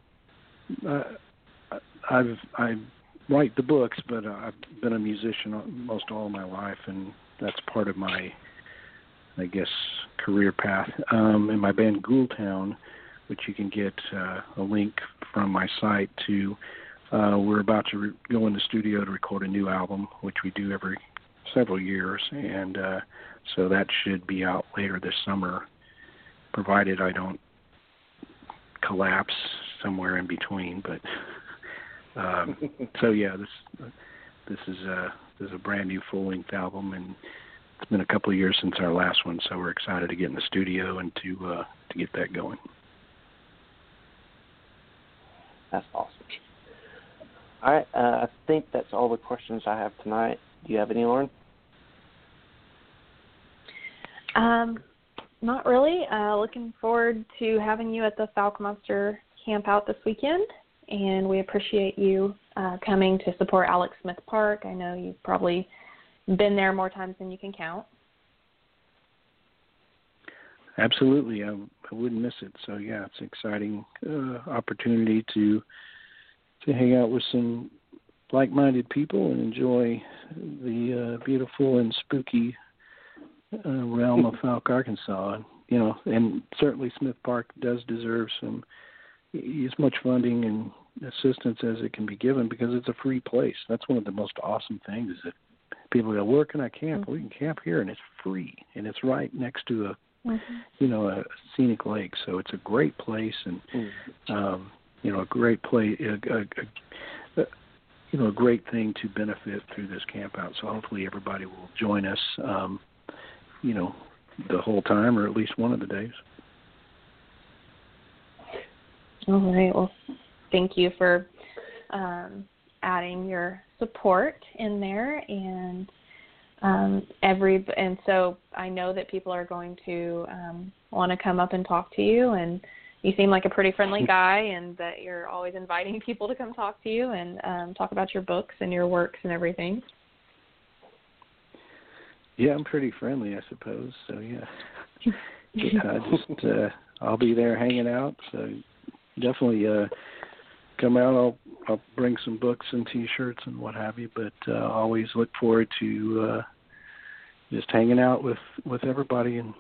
uh, I've I write the books, but I've been a musician most all my life, and that's part of my I guess career path. Um, in my band Ghoultown, which you can get uh, a link from my site to. Uh, we're about to re- go in the studio to record a new album, which we do every several years, and uh, so that should be out later this summer, provided I don't collapse somewhere in between. But um, [LAUGHS] so yeah, this this is a this is a brand new full length album, and it's been a couple of years since our last one, so we're excited to get in the studio and to uh, to get that going. That's awesome. All right, uh, I think that's all the questions I have tonight. Do you have any, Lauren? Um, not really. Uh, looking forward to having you at the Fouke Monster camp out this weekend, and we appreciate you uh, coming to support Alex Smith Park. I know you've probably been there more times than you can count. Absolutely, I, I wouldn't miss it. So yeah, it's an exciting uh, opportunity to to hang out with some like-minded people and enjoy the uh, beautiful and spooky uh, realm of Fouke, Arkansas. You know, and certainly Smith Park does deserve some as much funding and assistance as it can be given because it's a free place. That's one of the most awesome things is that people go, where can I camp? Mm-hmm. We can camp here, and it's free, and it's right next to a mm-hmm. you know a scenic lake. So it's a great place, and mm-hmm. um, you know a great place. A, a, a, you know, a great thing to benefit through this camp out. So hopefully everybody will join us. Um, you know, the whole time or at least one of the days. All right. Well, thank you for um, adding your support in there and um, every and so I know that people are going to um, want to come up and talk to you and you seem like a pretty friendly guy and that you're always inviting [LAUGHS] people to come talk to you and um, talk about your books and your works and everything. Yeah, I'm pretty friendly, I suppose. So yeah, [LAUGHS] yeah just uh, I'll be there hanging out. So definitely uh, come out. I'll I'll bring some books and T-shirts and what have you. But uh, always look forward to uh, just hanging out with with everybody, and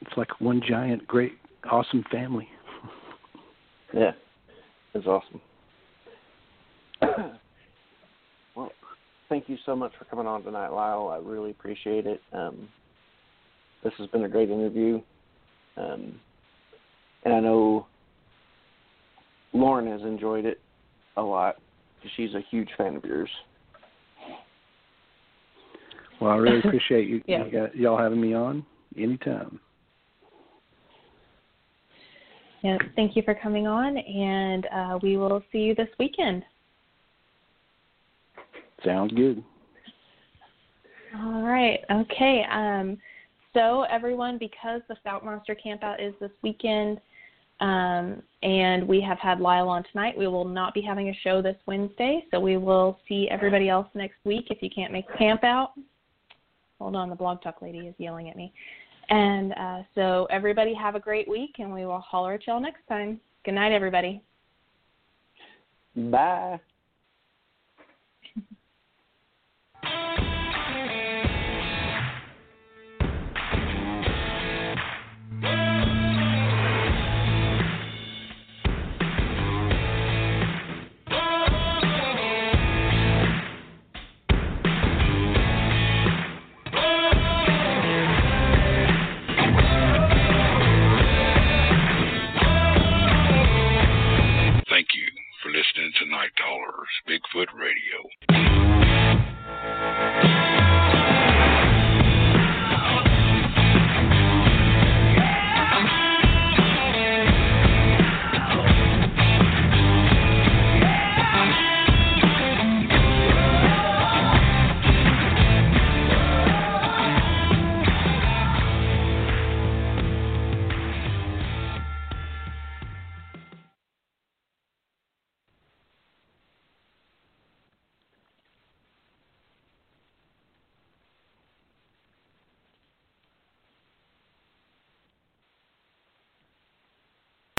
it's like one giant, great, awesome family. [LAUGHS] yeah, it's awesome. [COUGHS] Well, thank you so much for coming on tonight, Lyle. I really appreciate it. Um, this has been a great interview. Um, and I know Lauren has enjoyed it a lot because she's a huge fan of yours. Well, I really [LAUGHS] appreciate you, yeah. you y'all having me on anytime. Yeah, thank you for coming on, and uh, we will see you this weekend. Sounds good. All right. Okay. Um, so everyone, because the Fouke Monster Campout is this weekend, um, and we have had Lyle on tonight, we will not be having a show this Wednesday. So we will see everybody else next week. If you can't make camp out, hold on, the blog talk lady is yelling at me. And uh, so everybody have a great week, and we will holler at y'all next time. Good night, everybody. Bye. High Dollars Bigfoot Radio.